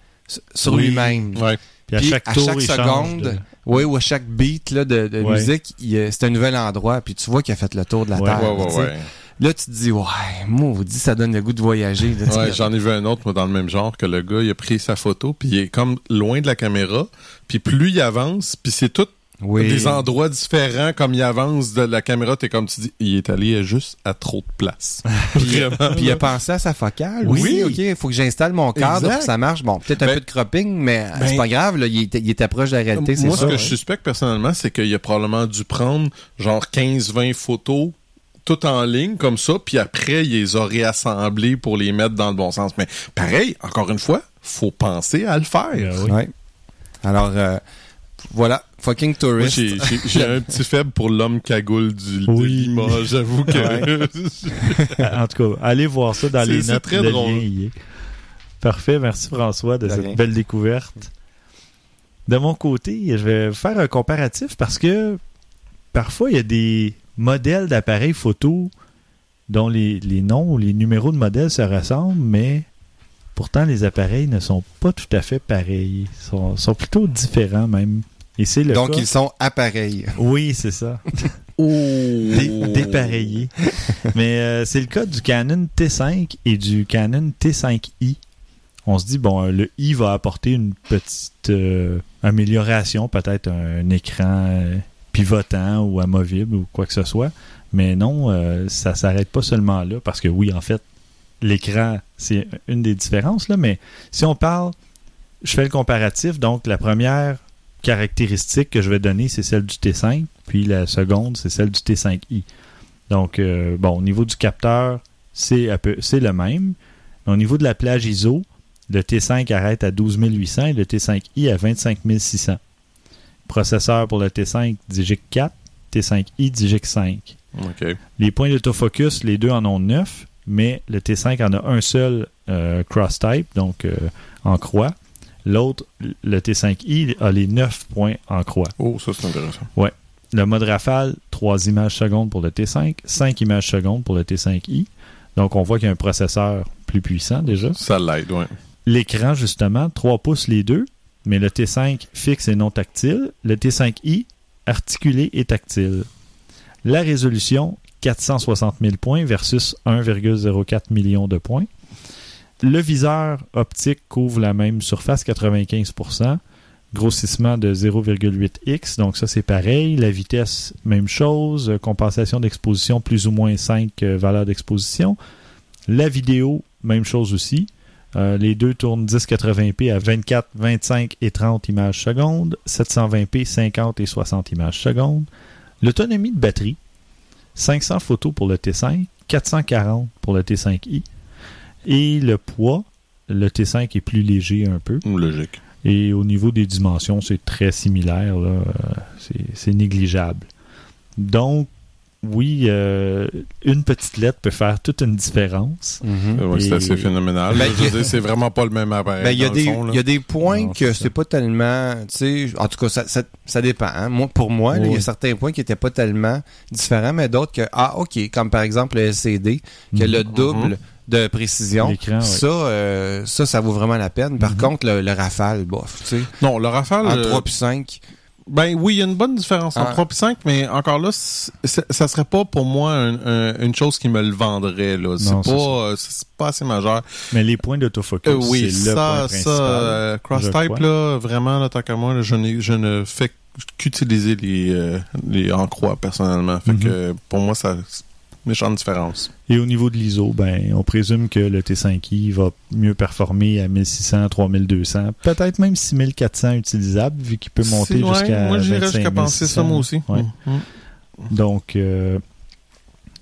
sur Oui. lui-même. Ouais. Puis à chaque à seconde, de- Oui, ou à chaque beat là, de, de Ouais. musique, c'est un nouvel endroit. Puis tu vois qu'il a fait le tour de la Ouais, Terre. Là, tu te dis, ouais, moi, vous dit, ça donne le goût de voyager. là. Ouais, j'en ai vu un autre, moi, dans le même genre, que le gars, il a pris sa photo, puis il est comme loin de la caméra, puis plus il avance, puis c'est tout oui. des endroits différents, comme il avance de la caméra, t'es comme tu dis, il est allé juste à trop de place. [laughs] Vraiment. Puis il a pensé à sa focale. Oui. Oui, ok, il faut que j'installe mon cadre pour que ça marche. Bon, peut-être un Ben- peu de cropping, mais Ben- c'est pas grave, là, il, était, il était proche de la réalité, c'est Moi, ça. ce que je suspecte personnellement, c'est qu'il a probablement dû prendre genre 15-20 photos tout en ligne comme ça, puis après, il les a réassemblées pour les mettre dans le bon sens. Mais pareil, encore une fois, faut penser à le faire. Oui. Ouais. Alors, euh, voilà, fucking Moi, tourist. j'ai- j'ai j'ai un petit faible pour l'homme cagoule du de Oui. Lima. J'avoue que [laughs] en tout cas, allez voir ça dans C'est- les c'est notes. très le drôle. lien. Parfait, merci François de, De cette rien. belle découverte. De mon côté, je vais faire un comparatif parce que parfois il y a des modèles d'appareils photo dont les, les noms ou les numéros de modèles se ressemblent, mais pourtant les appareils ne sont pas tout à fait pareils. Ils sont, sont plutôt différents même. Et c'est le Donc, cas- ils sont appareils. Oui, c'est ça. [laughs] Dé- dépareillé. Mais euh, c'est le cas du Canon T5 et du Canon T5i. On se dit, bon, euh, le i va apporter une petite euh, amélioration, peut-être un, écran euh, pivotant ou amovible ou quoi que ce soit. Mais non, euh, ça s'arrête pas seulement là, parce que oui, en fait, l'écran, c'est une des différences, là, mais si on parle, je fais le comparatif, donc la première caractéristique que je vais donner, c'est celle du T5, puis la seconde, c'est celle du T5i. Donc, euh, bon, au niveau du capteur, c'est le même. Au niveau de la plage ISO, le T5 arrête à 12 800 et le T5i à 25 600. Processeur pour le T5 Digic 4, T5i Digic 5. OK. Les points d'autofocus, les deux en ont 9, mais le T5 en a un seul euh, cross-type, donc euh, en croix. L'autre, le T5i, a les 9 points en croix. Oh, ça, c'est intéressant. Le mode rafale, 3 images secondes pour le T5, 5 images secondes pour le T5i. Donc, on voit qu'il y a un processeur plus puissant déjà. Ça l'aide, ouais. L'écran, justement, 3 pouces les deux, mais le T5 fixe et non tactile. Le T5i, articulé et tactile. La résolution, 460 000 points versus 1,04 million de points. Le viseur optique couvre la même surface, 95%. Grossissement de 0,8x, donc ça c'est pareil. La vitesse, même chose. Compensation d'exposition, plus ou moins 5 euh, valeurs d'exposition. La vidéo, même chose aussi. Euh, les deux tournent 1080p à 24, 25 et 30 images secondes, 720p, 50 et 60 images secondes. L'autonomie de batterie, 500 photos pour le T5, 440 pour le T5i. Et le poids, le T5 est plus léger un peu. Logique. Et au niveau des dimensions, c'est très similaire. Euh, c'est- C'est négligeable. Donc, oui, euh, une petite lettre peut faire toute une différence. Mhm. Ouais, c'est assez phénoménal. Ben, c'est vraiment pas le même appareil. Ben, il y il y a des points Non, que c'est pas tellement, en tout cas, ça, ça, ça dépend. hein. Moi, pour moi, il y a Oui. certains points qui étaient pas tellement différents, mais d'autres que, ah, ok, comme par exemple le LCD, qui a le Mhm. double de précision. L'écran, oui. Ça, euh, ça, ça vaut vraiment la peine. Par Mhm. contre, le, le Rafale, bof, tu sais, Non, le Rafale. en euh, 3 puis 5, Ben oui, il y a une bonne différence entre Ah. 3 et 5, mais encore là, ça serait pas pour moi un- un- une chose qui me le vendrait. là. C'est Non, c'est pas, ça. euh, c'est pas assez majeur. Mais les points d'autofocus, Euh, oui, c'est le ça, point ça, principal. euh, cross-type, là, vraiment, là, tant qu'à moi, là, je, n'ai- je ne fais qu'utiliser les, euh, les en croix personnellement. Fait Mhm. que pour moi, ça méchante différence. Et au niveau de l'ISO, ben, on présume que le T5i va mieux performer à 1600, 3200, peut-être même 6400 utilisable, vu qu'il peut monter C'est- ouais, jusqu'à Moi, j'irais 25 jusqu'à penser ça, 600. moi aussi. Ouais. Mhm. Donc, euh,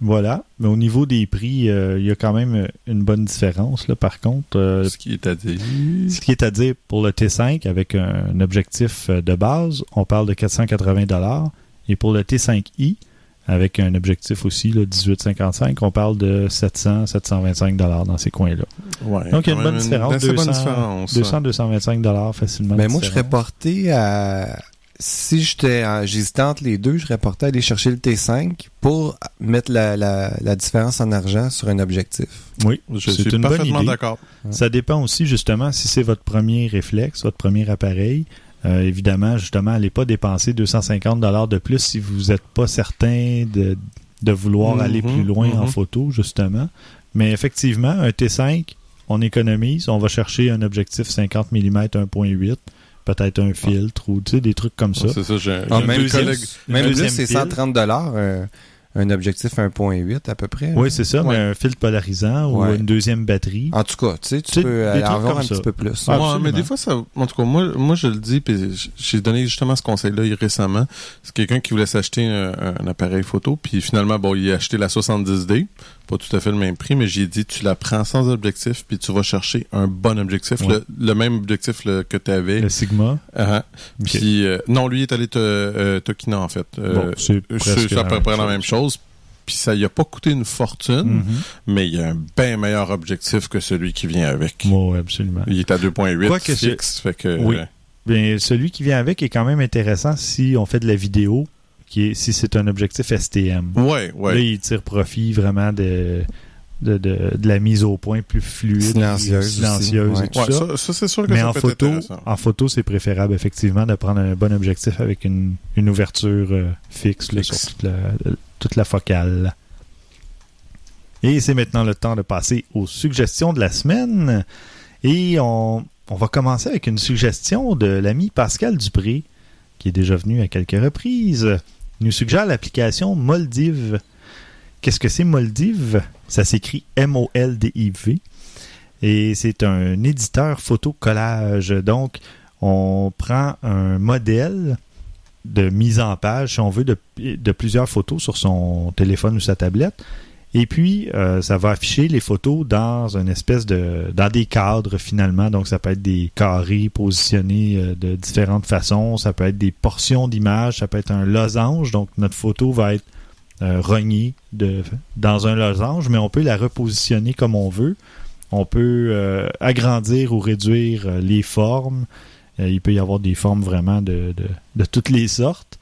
voilà. Mais au niveau des prix, euh, il y a quand même une bonne différence, là, par contre. Euh, Ce qui est à dire. ce qui est à dire pour le T5 avec un objectif de base, on parle de 480 et pour le T5i avec un objectif aussi là, 1855, on parle de 700 725 dans ces coins-là. Ouais, Donc il y a une bonne différence, bonne 200 différence, 200 225 facilement. Ben moi, je serais porté à. Si j'étais en- j'hésitais entre les deux, je serais porté à aller chercher le T5 pour mettre la, la, la différence en argent sur un objectif. Oui, Je c'est suis une bonne parfaitement d'accord. Ça dépend aussi justement si c'est votre premier réflexe, votre premier appareil. Euh, évidemment, justement, allez pas dépenser 250 dollars de plus si vous n'êtes pas certain de, de vouloir Mhm, aller plus loin en mhm. photo, justement. Mais effectivement, un T5, on économise, on va chercher un objectif 50 mm 1.8, peut-être un filtre ou tu sais, des trucs comme ça. C'est ça, j'ai Ah, même un plus, collègue. même deuxième plus, c'est pile. 130 dollars un objectif 1.8 à peu près. Oui, c'est ça, Ouais. mais un filtre polarisant ou Ouais. une deuxième batterie. En tout cas, tu sais, tu peux aller trucs en voir comme un ça. petit peu plus. Ah, Ouais, mais des fois, ça, en tout cas, moi, moi, je le dis, puis j'ai donné justement ce conseil-là récemment. C'est quelqu'un qui voulait s'acheter un, un appareil photo, puis finalement, bon, il a acheté la 70D, pas tout à fait le même prix, mais j'ai dit, tu la prends sans objectif, puis tu vas chercher un bon objectif, Ouais. le, le même objectif que tu avais. Le Sigma. Ok. Puis, euh, non, lui est allé te, euh, Tokina, en fait. Euh, Bon, c'est à peu la près même la même chose. Puis ça y a pas coûté une fortune, Mhm. mais il y a un bien meilleur objectif que celui qui vient avec. Oui, absolument. Il est à 2.8 Quoique c'est- fixe, fait que... Oui. Bien, celui qui vient avec est quand même intéressant si on fait de la vidéo, qui est, si c'est un objectif STM. Ouais, ouais. Là, il tire profit vraiment de, de, de, de la mise au point plus fluide, Silencieuse plus silencieuse aussi, et tout Ouais, ça. ça, ça, c'est sûr que Mais ça en peut photo, être en photo, c'est préférable effectivement de prendre un bon objectif avec une, une ouverture euh, fixe, là, Fixe. sur toute la, toute la focale. Et c'est maintenant le temps de passer aux suggestions de la semaine. Et on, on va commencer avec une suggestion de l'ami Pascal Dupré, qui est déjà venu à quelques reprises. Nous suggère l'application Moldiv. Qu'est-ce que c'est Moldiv? Ça s'écrit M-O-L-D-I-V. Et c'est un éditeur photo-collage. Donc, on prend un modèle de mise en page, si on veut, de plusieurs photos sur son téléphone ou sa tablette. Et puis, euh, ça va afficher les photos dans une espèce de... dans des cadres, finalement. Donc, ça peut être des carrés positionnés euh, de différentes façons. Ça peut être des portions d'images. Ça peut être un losange. Donc, notre photo va être euh, rognée de, dans un losange, mais on peut la repositionner comme on veut. On peut euh, agrandir ou réduire les formes. Il peut y avoir des formes vraiment de, de, de toutes les sortes.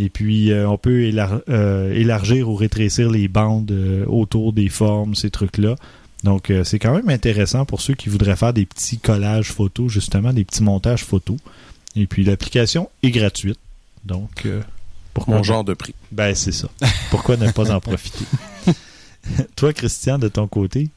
Et puis, euh, on peut élar- euh, élargir ou rétrécir les bandes euh, autour des formes, ces trucs-là. Donc, c'est quand même intéressant pour ceux qui voudraient faire des petits collages photos, justement, des petits montages photos. Et puis, l'application est gratuite. Donc, pourquoi Mon genre de prix. Ben, c'est ça. Pourquoi ne pas en profiter? [laughs] Toi, Christian, de ton côté?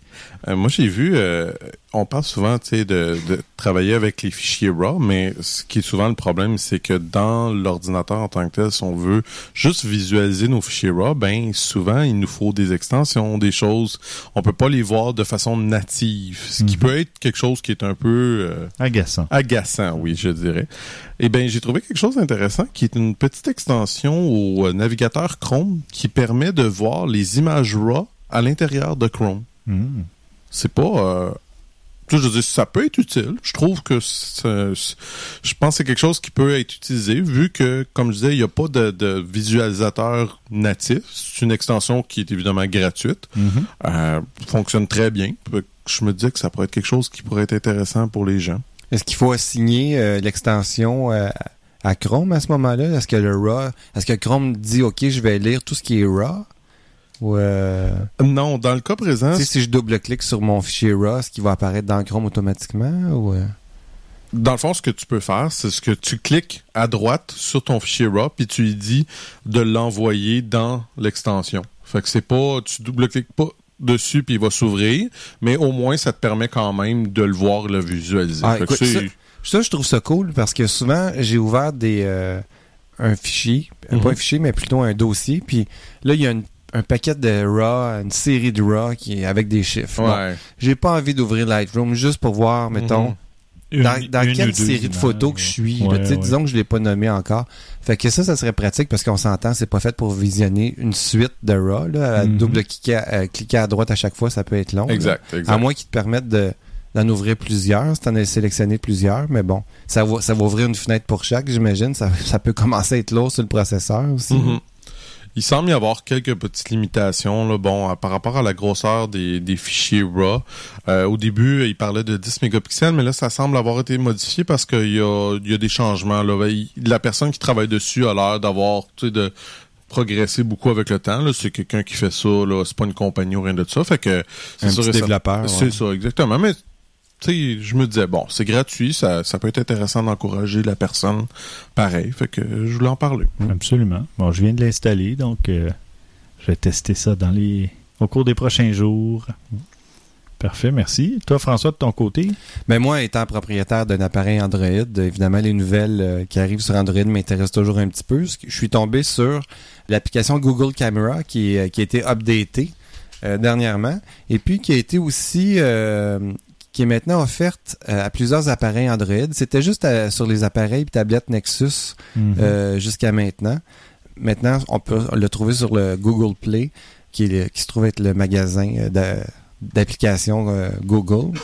Euh, moi, j'ai vu, euh, on parle souvent, de, de travailler avec les fichiers RAW, mais ce qui est souvent le problème, c'est que dans l'ordinateur en tant que tel, si on veut juste visualiser nos fichiers RAW, ben souvent, il nous faut des extensions, des choses. On peut pas les voir de façon native, ce qui Mhm. peut être quelque chose qui est un peu euh, Agaçant. agaçant, oui, je dirais. Eh bien, j'ai trouvé quelque chose d'intéressant qui est une petite extension au navigateur Chrome qui permet de voir les images RAW à l'intérieur de Chrome Hmm. c'est pas euh, tu sais, je veux dire, ça peut être utile. Je trouve que je pense que c'est quelque chose qui peut être utilisé vu que, comme je disais, il n'y a pas de, de visualisateur natif. C'est une extension qui est évidemment gratuite. Euh, fonctionne très bien. Je me dis que ça pourrait être quelque chose qui pourrait être intéressant pour les gens. Est-ce qu'il faut assigner euh, l'extension euh, à Chrome à ce moment-là? Est-ce que le RAW, est-ce que Chrome dit, OK, je vais lire tout ce qui est RAW? Ou, euh, Non, dans le cas présent, tu sais, si je double-clique sur mon fichier RAW, est-ce qu'il va apparaître dans Chrome automatiquement? Ou, euh? Dans le fond, ce que tu peux faire, c'est ce que tu cliques à droite sur ton fichier RAW, puis tu lui dis de l'envoyer dans l'extension. Fait que c'est pas, tu double-cliques pas dessus puis il va s'ouvrir, mais au moins ça te permet quand même de le voir, le visualiser. Ah, écoute, Ça, je trouve ça cool parce que souvent, j'ai ouvert des euh, un fichier, Mhm. pas un fichier, mais plutôt un dossier. Puis là, il y a une- un paquet de RAW, une série de RAW qui est avec des chiffres. Bon, ouais. j'ai pas envie d'ouvrir Lightroom juste pour voir, mettons, Mhm. Une- dans, dans une ou quelle deux série de photos que je suis. ouais, ouais. Disons que je l'ai pas nommé encore. Fait que ça, ça serait pratique parce qu'on s'entend, c'est pas fait pour visionner une suite de RAW. Là, à Mhm. double cliquer, à, à cliquer à droite à chaque fois, ça peut être long. là. Exact, exact. À moins qu'ils te permettent de d'en ouvrir plusieurs, si t'en as sélectionné plusieurs, mais bon, ça va, ça va ouvrir une fenêtre pour chaque, j'imagine. Ça, ça peut commencer à être lourd sur le processeur aussi. Mhm. Il semble y avoir quelques petites limitations là, bon, par rapport à la grosseur des, des fichiers RAW. Euh, au début, il parlait de 10 mégapixels, mais là, ça semble avoir été modifié parce qu'il y a, il y a des changements. Là. Il- la personne qui travaille dessus a l'air d'avoir de progresser beaucoup avec le temps. là. C'est quelqu'un qui fait ça, là. c'est pas une compagnie ou rien de ça. Fait que c'est Un sûr petit développeur. C'est ça, exactement. Mais tu sais, je me disais, bon, c'est gratuit, ça, ça peut être intéressant d'encourager la personne pareil. Fait que je voulais en parler. Absolument. Bon, je viens de l'installer, donc euh, je vais tester ça dans les au cours des prochains jours. Parfait, merci. Toi, François, de ton côté? Mais moi, étant propriétaire d'un appareil Android, euh, évidemment, les nouvelles euh, qui arrivent sur Android m'intéressent toujours un petit peu. Je suis tombé sur l'application Google Camera qui, qui a été updatée euh, dernièrement et puis qui a été aussi euh, qui est maintenant offerte euh, à plusieurs appareils Android. C'était juste euh, sur les appareils et tablettes Nexus Mhm. euh, jusqu'à maintenant. Maintenant, on peut le trouver sur le Google Play, qui, est le- qui se trouve être le magasin d'a- d'applications Google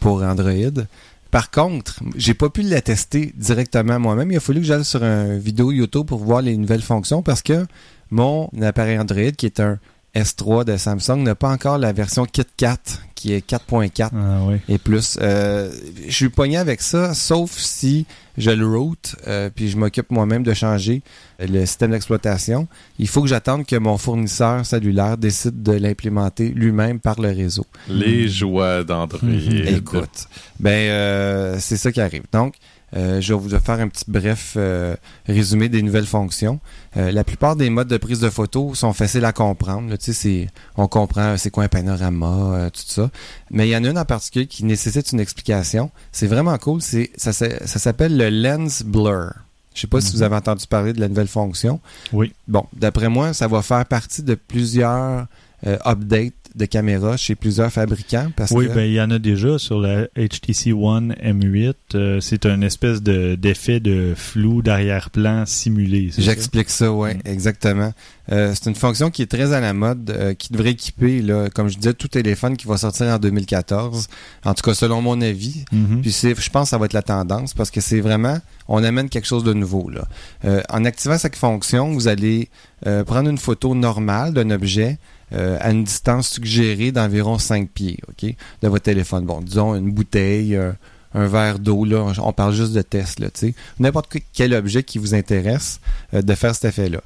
pour Android. Par contre, j'ai pas pu la tester directement moi-même. Il a fallu que j'aille sur un vidéo YouTube pour voir les nouvelles fonctions parce que mon appareil Android, qui est un S3 de Samsung, n'a pas encore la version KitKat, qui est 4.4 Ah oui. et plus. Euh, je suis pogné avec ça, sauf si je le route, euh, puis je m'occupe moi-même de changer le système d'exploitation. Il faut que j'attende que mon fournisseur cellulaire décide de l'implémenter lui-même par le réseau. Les joies d'Android. Écoute, ben euh, c'est ça qui arrive. Donc, euh, je vais vous faire un petit bref euh, résumé des nouvelles fonctions. Euh, la plupart des modes de prise de photo sont faciles à comprendre. là. Tu sais, c'est- on comprend c'est quoi un panorama, euh, tout ça. Mais il y en a une en particulier qui nécessite une explication. C'est vraiment cool. C'est ça, s'appelle le lens blur. Je sais pas si Mhm. vous avez entendu parler de la nouvelle fonction. Oui. Bon, d'après moi, ça va faire partie de plusieurs euh, updates de caméras chez plusieurs fabricants. Parce Oui, que... ben il y en a déjà sur la HTC One M8. Euh, c'est un espèce de d'effet de flou d'arrière-plan simulé. c'est? J'explique ça, oui, Mm. exactement. Euh, c'est une fonction qui est très à la mode, euh, qui devrait équiper, là, comme je disais, tout téléphone qui va sortir en 2014. En tout cas, selon mon avis. Mhm. Puis c'est, je pense que ça va être la tendance parce que c'est vraiment, on amène quelque chose de nouveau. Là. Euh, en activant cette fonction, vous allez euh, prendre une photo normale d'un objet euh, à une distance suggérée d'environ 5 pieds, ok, de votre téléphone. Bon, disons une bouteille, euh, un verre d'eau, là, on parle juste de test, là, tu sais. N'importe que- quel objet qui vous intéresse euh, de faire cet effet-là.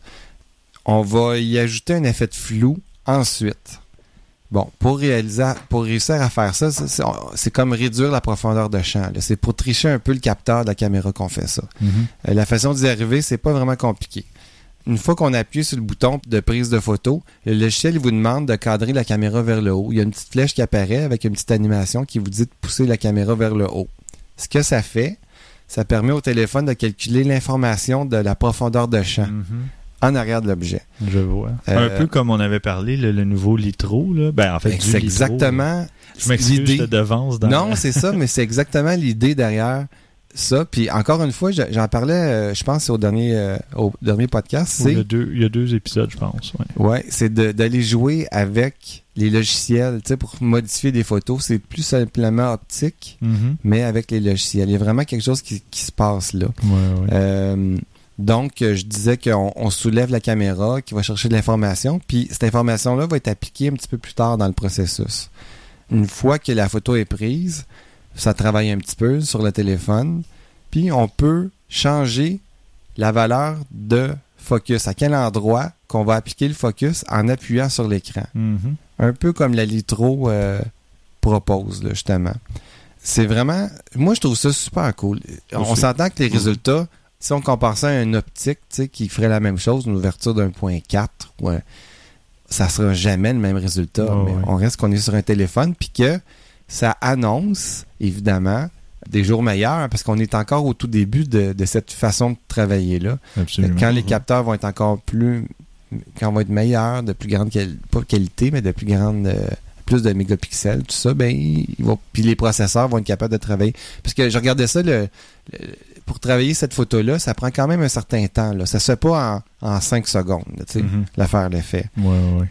On va y ajouter un effet de flou ensuite. Bon, pour réaliser, pour réussir à faire ça, c'est- comme réduire la profondeur de champ. C'est pour tricher un peu le capteur de la caméra qu'on fait ça. Mhm. Euh, la façon d'y arriver, c'est pas vraiment compliqué. Une fois qu'on appuie sur le bouton de prise de photo, le logiciel vous demande de cadrer la caméra vers le haut. Il y a une petite flèche qui apparaît avec une petite animation qui vous dit de pousser la caméra vers le haut. Ce que ça fait, ça permet au téléphone de calculer l'information de la profondeur de champ Mhm. en arrière de l'objet. Je vois. Euh, un peu comme on avait parlé, le, le nouveau Litro. Là. Ben, en fait, du C'est Litro. exactement Je m'excuse, je l'idée. te devance dans Non, c'est ça, mais c'est exactement l'idée derrière ça. Puis encore une fois, je- j'en parlais, euh, je pense, au dernier, euh, au dernier podcast. Il y, a deux, il y a deux épisodes, je pense. ouais. ouais, c'est d'aller jouer avec les logiciels, tu sais, pour modifier des photos. C'est plus simplement optique, Mhm. mais avec les logiciels. Il y a vraiment quelque chose qui, qui se passe là. Ouais, ouais. Euh, donc, je disais qu'on on soulève la caméra qui va chercher de l'information, puis cette information-là va être appliquée un petit peu plus tard dans le processus. Une fois que la photo est prise, ça travaille un petit peu sur le téléphone, puis on peut changer la valeur de focus, à quel endroit qu'on va appliquer le focus en appuyant sur l'écran? Mhm. Un peu comme la Litro euh, propose, là, justement. C'est vraiment... Moi, je trouve ça super cool. On s'entend que les résultats, si on compare ça à une optique, qui ferait la même chose, une ouverture d'un point 4, ouais, ça sera jamais le même résultat. Ah, mais ouais. on reste qu'on est sur un téléphone, puis que ça annonce, évidemment, des jours meilleurs, parce qu'on est encore au tout début de, de cette façon de travailler-là. Absolument. Quand les capteurs vont être encore plus. Quand vont être meilleurs, de plus grande pas qualité, mais de plus grande. euh, plus de mégapixels, tout ça, ben, ils vont, puis les processeurs vont être capables de travailler. Parce que je regardais ça, le, le- pour travailler cette photo-là, ça prend quand même un certain temps. Là. Ça se fait pas en, en 5 secondes, tu sais, Mhm. l'affaire l'effet. Ouais, ouais, ouais.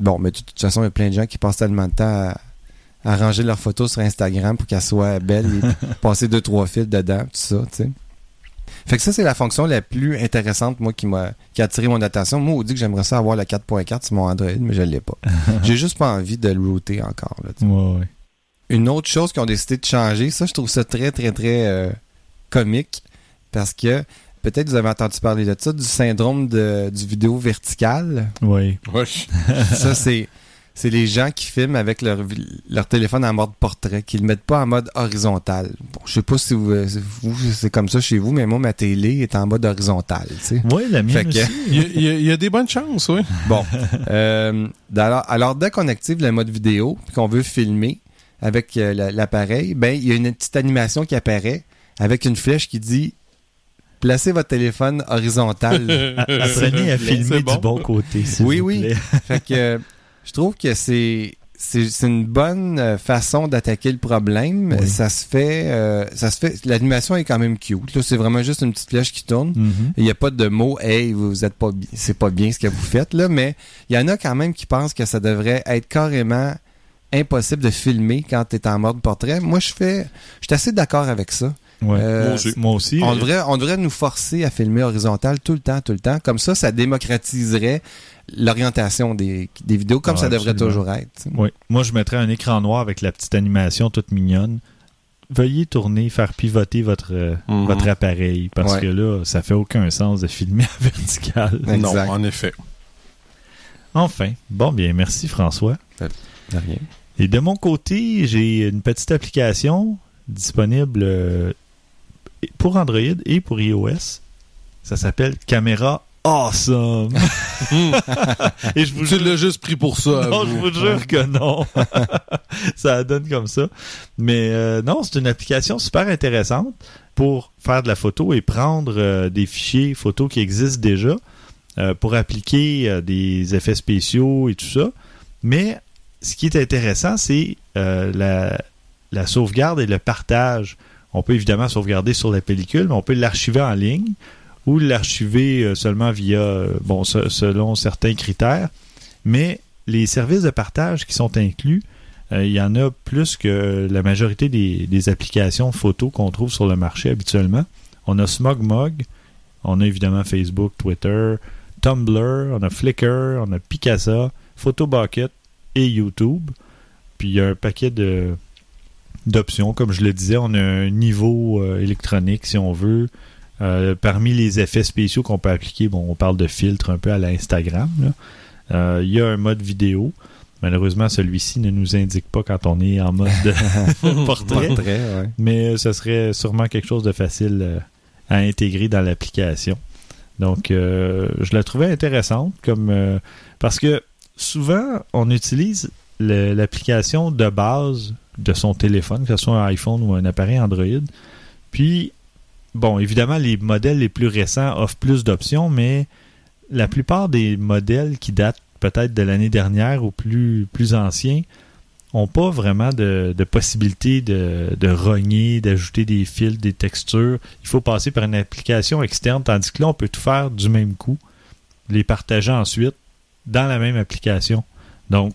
Bon, mais de toute façon, il y a plein de gens qui passent tellement de temps à, à ranger leurs photos sur Instagram pour qu'elles soient belles et [laughs] passer deux, trois fils dedans, tout ça, tu sais. Fait que ça, c'est la fonction la plus intéressante, moi, qui m'a qui a attiré mon attention. Moi, on dit que j'aimerais ça avoir le 4.4 sur mon Android, mais je l'ai pas. [laughs] J'ai juste pas envie de le router encore. là, tu sais. Ouais, ouais. Une autre chose qu'ils ont décidé de changer, ça, je trouve ça très, très, très euh, comique, parce que peut-être vous avez entendu parler de ça, du syndrome de, du vidéo vertical. Ouais. Ça, c'est c'est les gens qui filment avec leur, leur téléphone en mode portrait, qui le mettent pas en mode horizontal. Bon, je sais pas si vous, euh, vous, c'est comme ça chez vous, mais moi, ma télé est en mode horizontal, tu sais. Ouais, la mienne Fait que- aussi. Il y, a, il y a- il y a des bonnes chances, oui. [laughs] Bon. Euh, alors, alors, dès qu'on active le mode vidéo, puis qu'on veut filmer avec euh, la- l'appareil, ben, il y a une petite animation qui apparaît avec une flèche qui dit placez votre téléphone horizontal. [laughs] Apprenez à filmer bon. du bon côté. s'il Oui, vous oui. plaît. fait que euh, je trouve que c'est c'est une bonne euh, façon d'attaquer le problème. Oui. Ça se fait euh, ça se fait l'animation est quand même cute. Là, c'est vraiment juste une petite flèche qui tourne. Mhm. Il n'y a pas de mots hey, vous êtes pas c'est pas bien ce que vous faites là, mais il y en a quand même qui pensent que ça devrait être carrément impossible de filmer quand tu es en mode portrait. Moi je fais je suis assez d'accord avec ça. Ouais. Euh, Moi aussi. Moi aussi. on devrait, on devrait nous forcer à filmer horizontal tout le temps, tout le temps. Comme ça, ça démocratiserait l'orientation des, des vidéos comme Ah, ça devrait absolument. toujours être. Oui. Moi, je mettrais un écran noir avec la petite animation toute mignonne. Veuillez tourner, faire pivoter votre, euh, Mhm. votre appareil parce Ouais. que là, ça fait aucun sens de filmer [laughs] à vertical. Exact. Non, en effet. Enfin. Bon, bien, merci François. De rien. Et de mon côté, j'ai une petite application disponible euh, pour Android et pour iOS. Ça s'appelle Caméra Awesome. [laughs] et je vous Tu l'as juste pris pour ça. non, je vous jure que non. [laughs] ça donne comme ça. Mais euh, non, c'est une application super intéressante pour faire de la photo et prendre euh, des fichiers photos qui existent déjà euh, pour appliquer des effets spéciaux et tout ça. Mais ce qui est intéressant, c'est euh, la, la sauvegarde et le partage. On peut évidemment sauvegarder sur la pellicule, mais on peut l'archiver en ligne ou l'archiver euh, seulement via, euh, bon, se- selon certains critères. Mais les services de partage qui sont inclus, euh, il y en a plus que la majorité des, applications photo qu'on trouve sur le marché habituellement. On a SmogMog, on a évidemment Facebook, Twitter, Tumblr, on a Flickr, on a Picasa, Photobucket et YouTube. Puis il y a un paquet de d'options. Comme je le disais, on a un niveau électronique si on veut. Euh, parmi les effets spéciaux qu'on peut appliquer, bon, on parle de filtres un peu à l'Instagram. Euh, Il y a un mode vidéo. Malheureusement, celui-ci ne nous indique pas quand on est en mode [laughs] [laughs] portrait. Portrait, ouais. Mais euh, ce serait sûrement quelque chose de facile à intégrer dans l'application. Donc, euh, je la trouvais intéressante comme parce que souvent on utilise l'application de base de son téléphone, que ce soit un iPhone ou un appareil Android. Puis, bon, évidemment, les modèles les plus récents offrent plus d'options, mais la plupart des modèles qui datent peut-être de l'année dernière ou plus, plus anciens ont pas vraiment de, de possibilité de, de rogner, d'ajouter des fils, des textures. Il faut passer par une application externe, tandis que là, on peut tout faire du même coup, les partager ensuite dans la même application. Donc,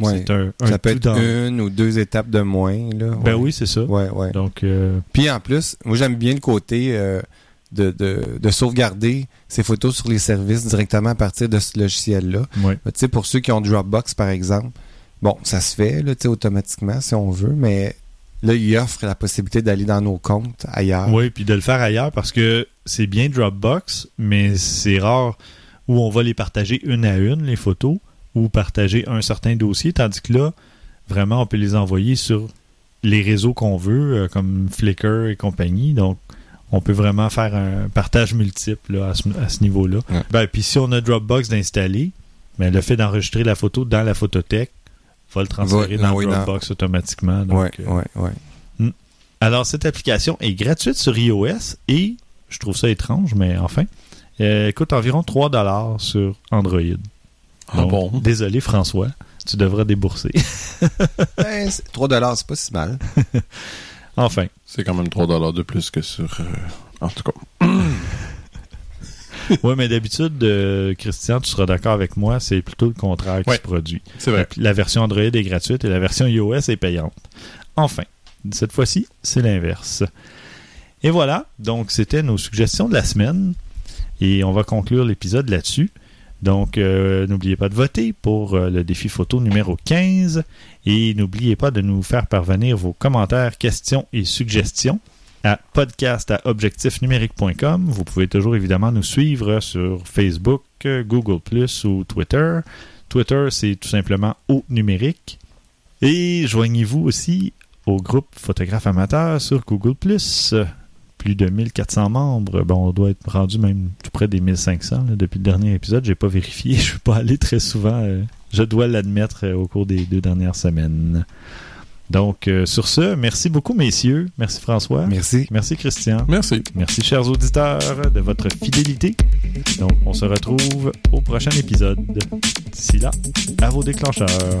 Ouais. c'est un, un Ça peut être dans- une ou deux étapes de moins. Là. Ben Ouais. oui, c'est ça. Ouais, ouais. Donc, euh, Puis en plus, moi j'aime bien le côté euh, de, de, de sauvegarder ces photos sur les services directement à partir de ce logiciel-là. ouais. Tu sais, pour ceux qui ont Dropbox, par exemple, bon, ça se fait là, automatiquement si on veut, mais là, il offre la possibilité d'aller dans nos comptes ailleurs. Oui, puis de le faire ailleurs parce que c'est bien Dropbox, mais c'est rare où on va les partager une à une, les photos, ou partager un certain dossier, tandis que là, vraiment, on peut les envoyer sur les réseaux qu'on veut, euh, comme Flickr et compagnie. Donc, on peut vraiment faire un partage multiple là, à ce, à ce niveau-là. Ouais. Ben, puis si on a Dropbox d'installer, ben, le fait d'enregistrer la photo dans la photothèque va le transférer Va- dans oui, dans- Dropbox automatiquement. Donc, ouais, euh, ouais, ouais. alors, cette application est gratuite sur iOS et je trouve ça étrange, mais enfin, elle coûte environ 3 dollars sur Android. Ah Donc, bon? Désolé, François, tu devras débourser. [laughs] Ben, c'est- 3 dollars, c'est pas si mal. [laughs] enfin, C'est quand même 3 dollars de plus que sur... euh, En tout cas. [coughs] oui, mais d'habitude, euh, Christian, tu seras d'accord avec moi, c'est plutôt le contraire qui Ouais. se produit. C'est vrai. La, la version Android est gratuite et la version iOS est payante. Enfin, cette fois-ci, c'est l'inverse. Et voilà, donc c'était nos suggestions de la semaine et on va conclure l'épisode là-dessus. Donc, euh, n'oubliez pas de voter pour euh, le défi photo numéro 15 et n'oubliez pas de nous faire parvenir vos commentaires, questions et suggestions à podcast à. Vous pouvez toujours évidemment nous suivre sur Facebook, Google Plus ou Twitter. Twitter, c'est tout simplement au numérique. Et joignez-vous aussi au groupe Photographe Amateur sur Google Plus. De 1400 membres. Bon, on doit être rendu même tout près des 1500 là, depuis le dernier épisode. J'ai pas vérifié. [laughs] Je suis pas allé très souvent. euh, je dois l'admettre euh, au cours des deux dernières semaines. Donc, euh, sur ce, merci beaucoup, messieurs. Merci, François. Merci. Merci, Christian. Merci. Merci, chers auditeurs, de votre fidélité. Donc, on se retrouve au prochain épisode. D'ici là, à vos déclencheurs.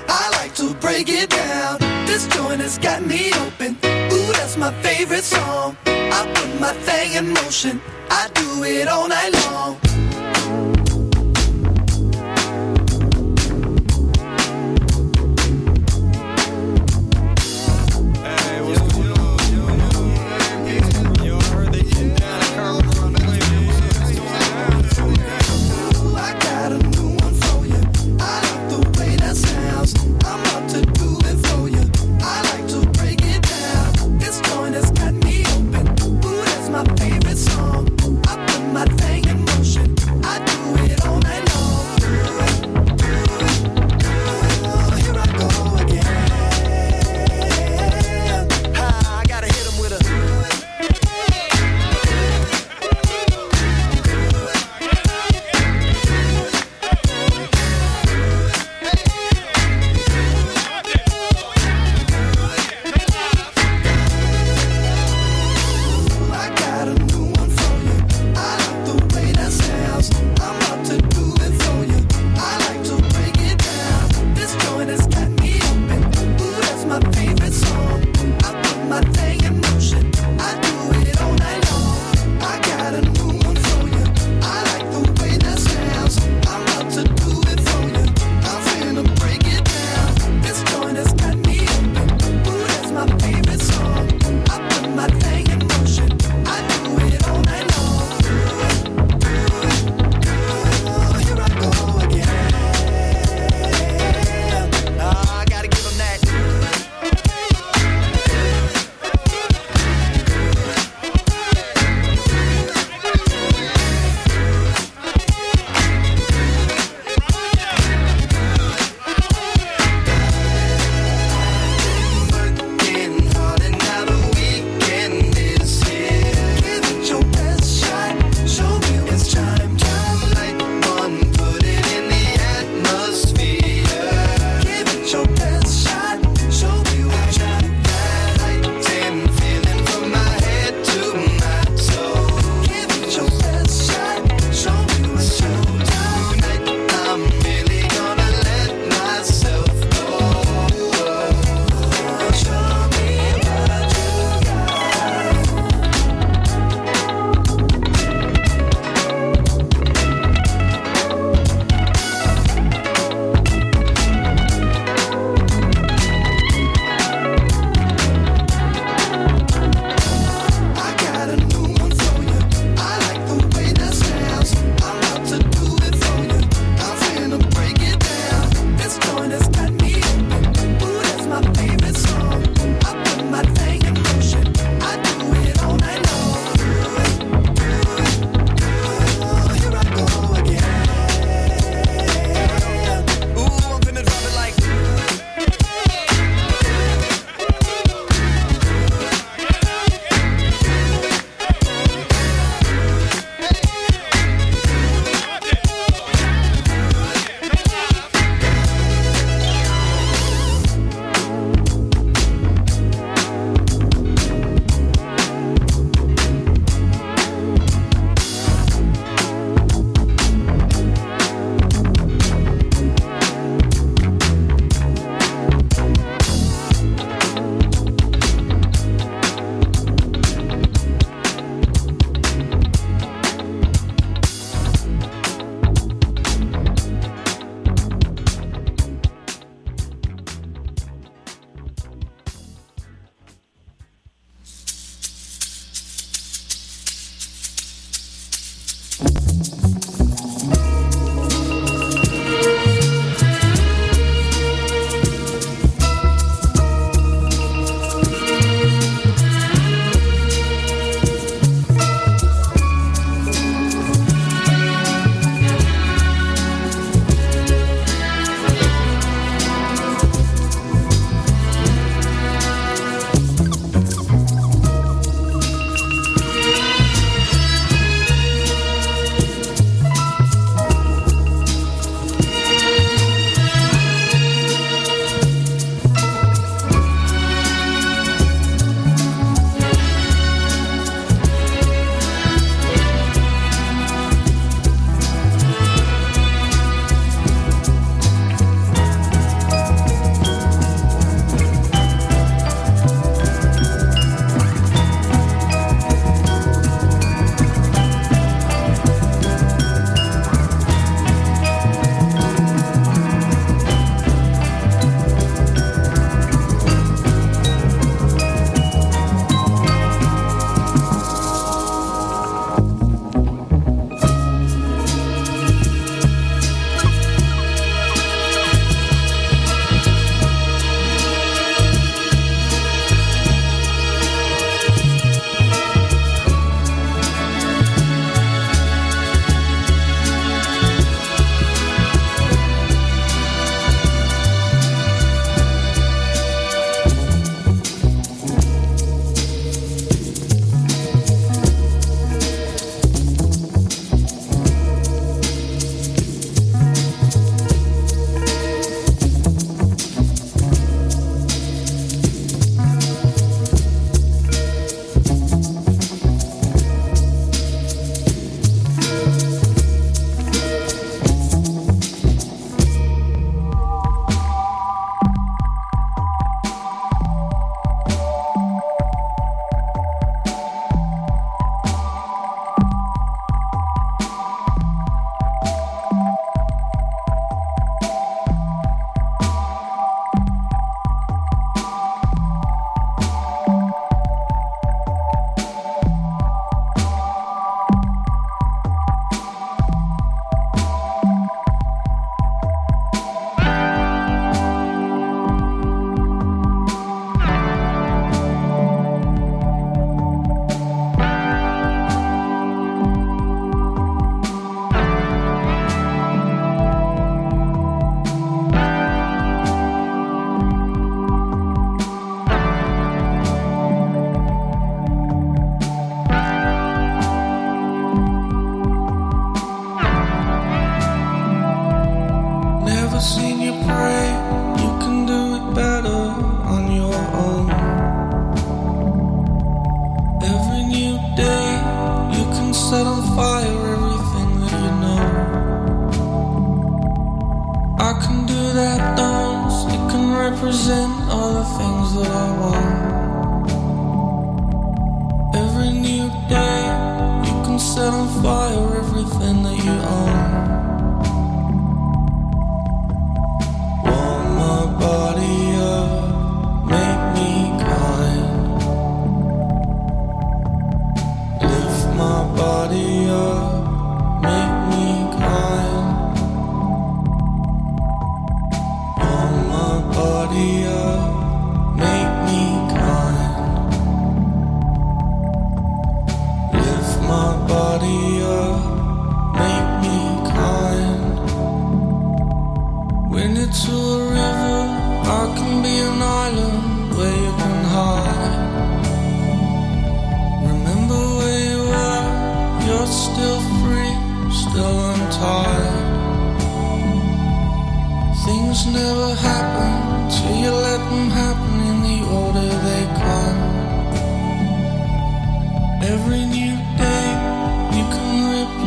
To break it down. This joint has got me open. Ooh, that's my favorite song. I put my thing in motion. I do it all night long.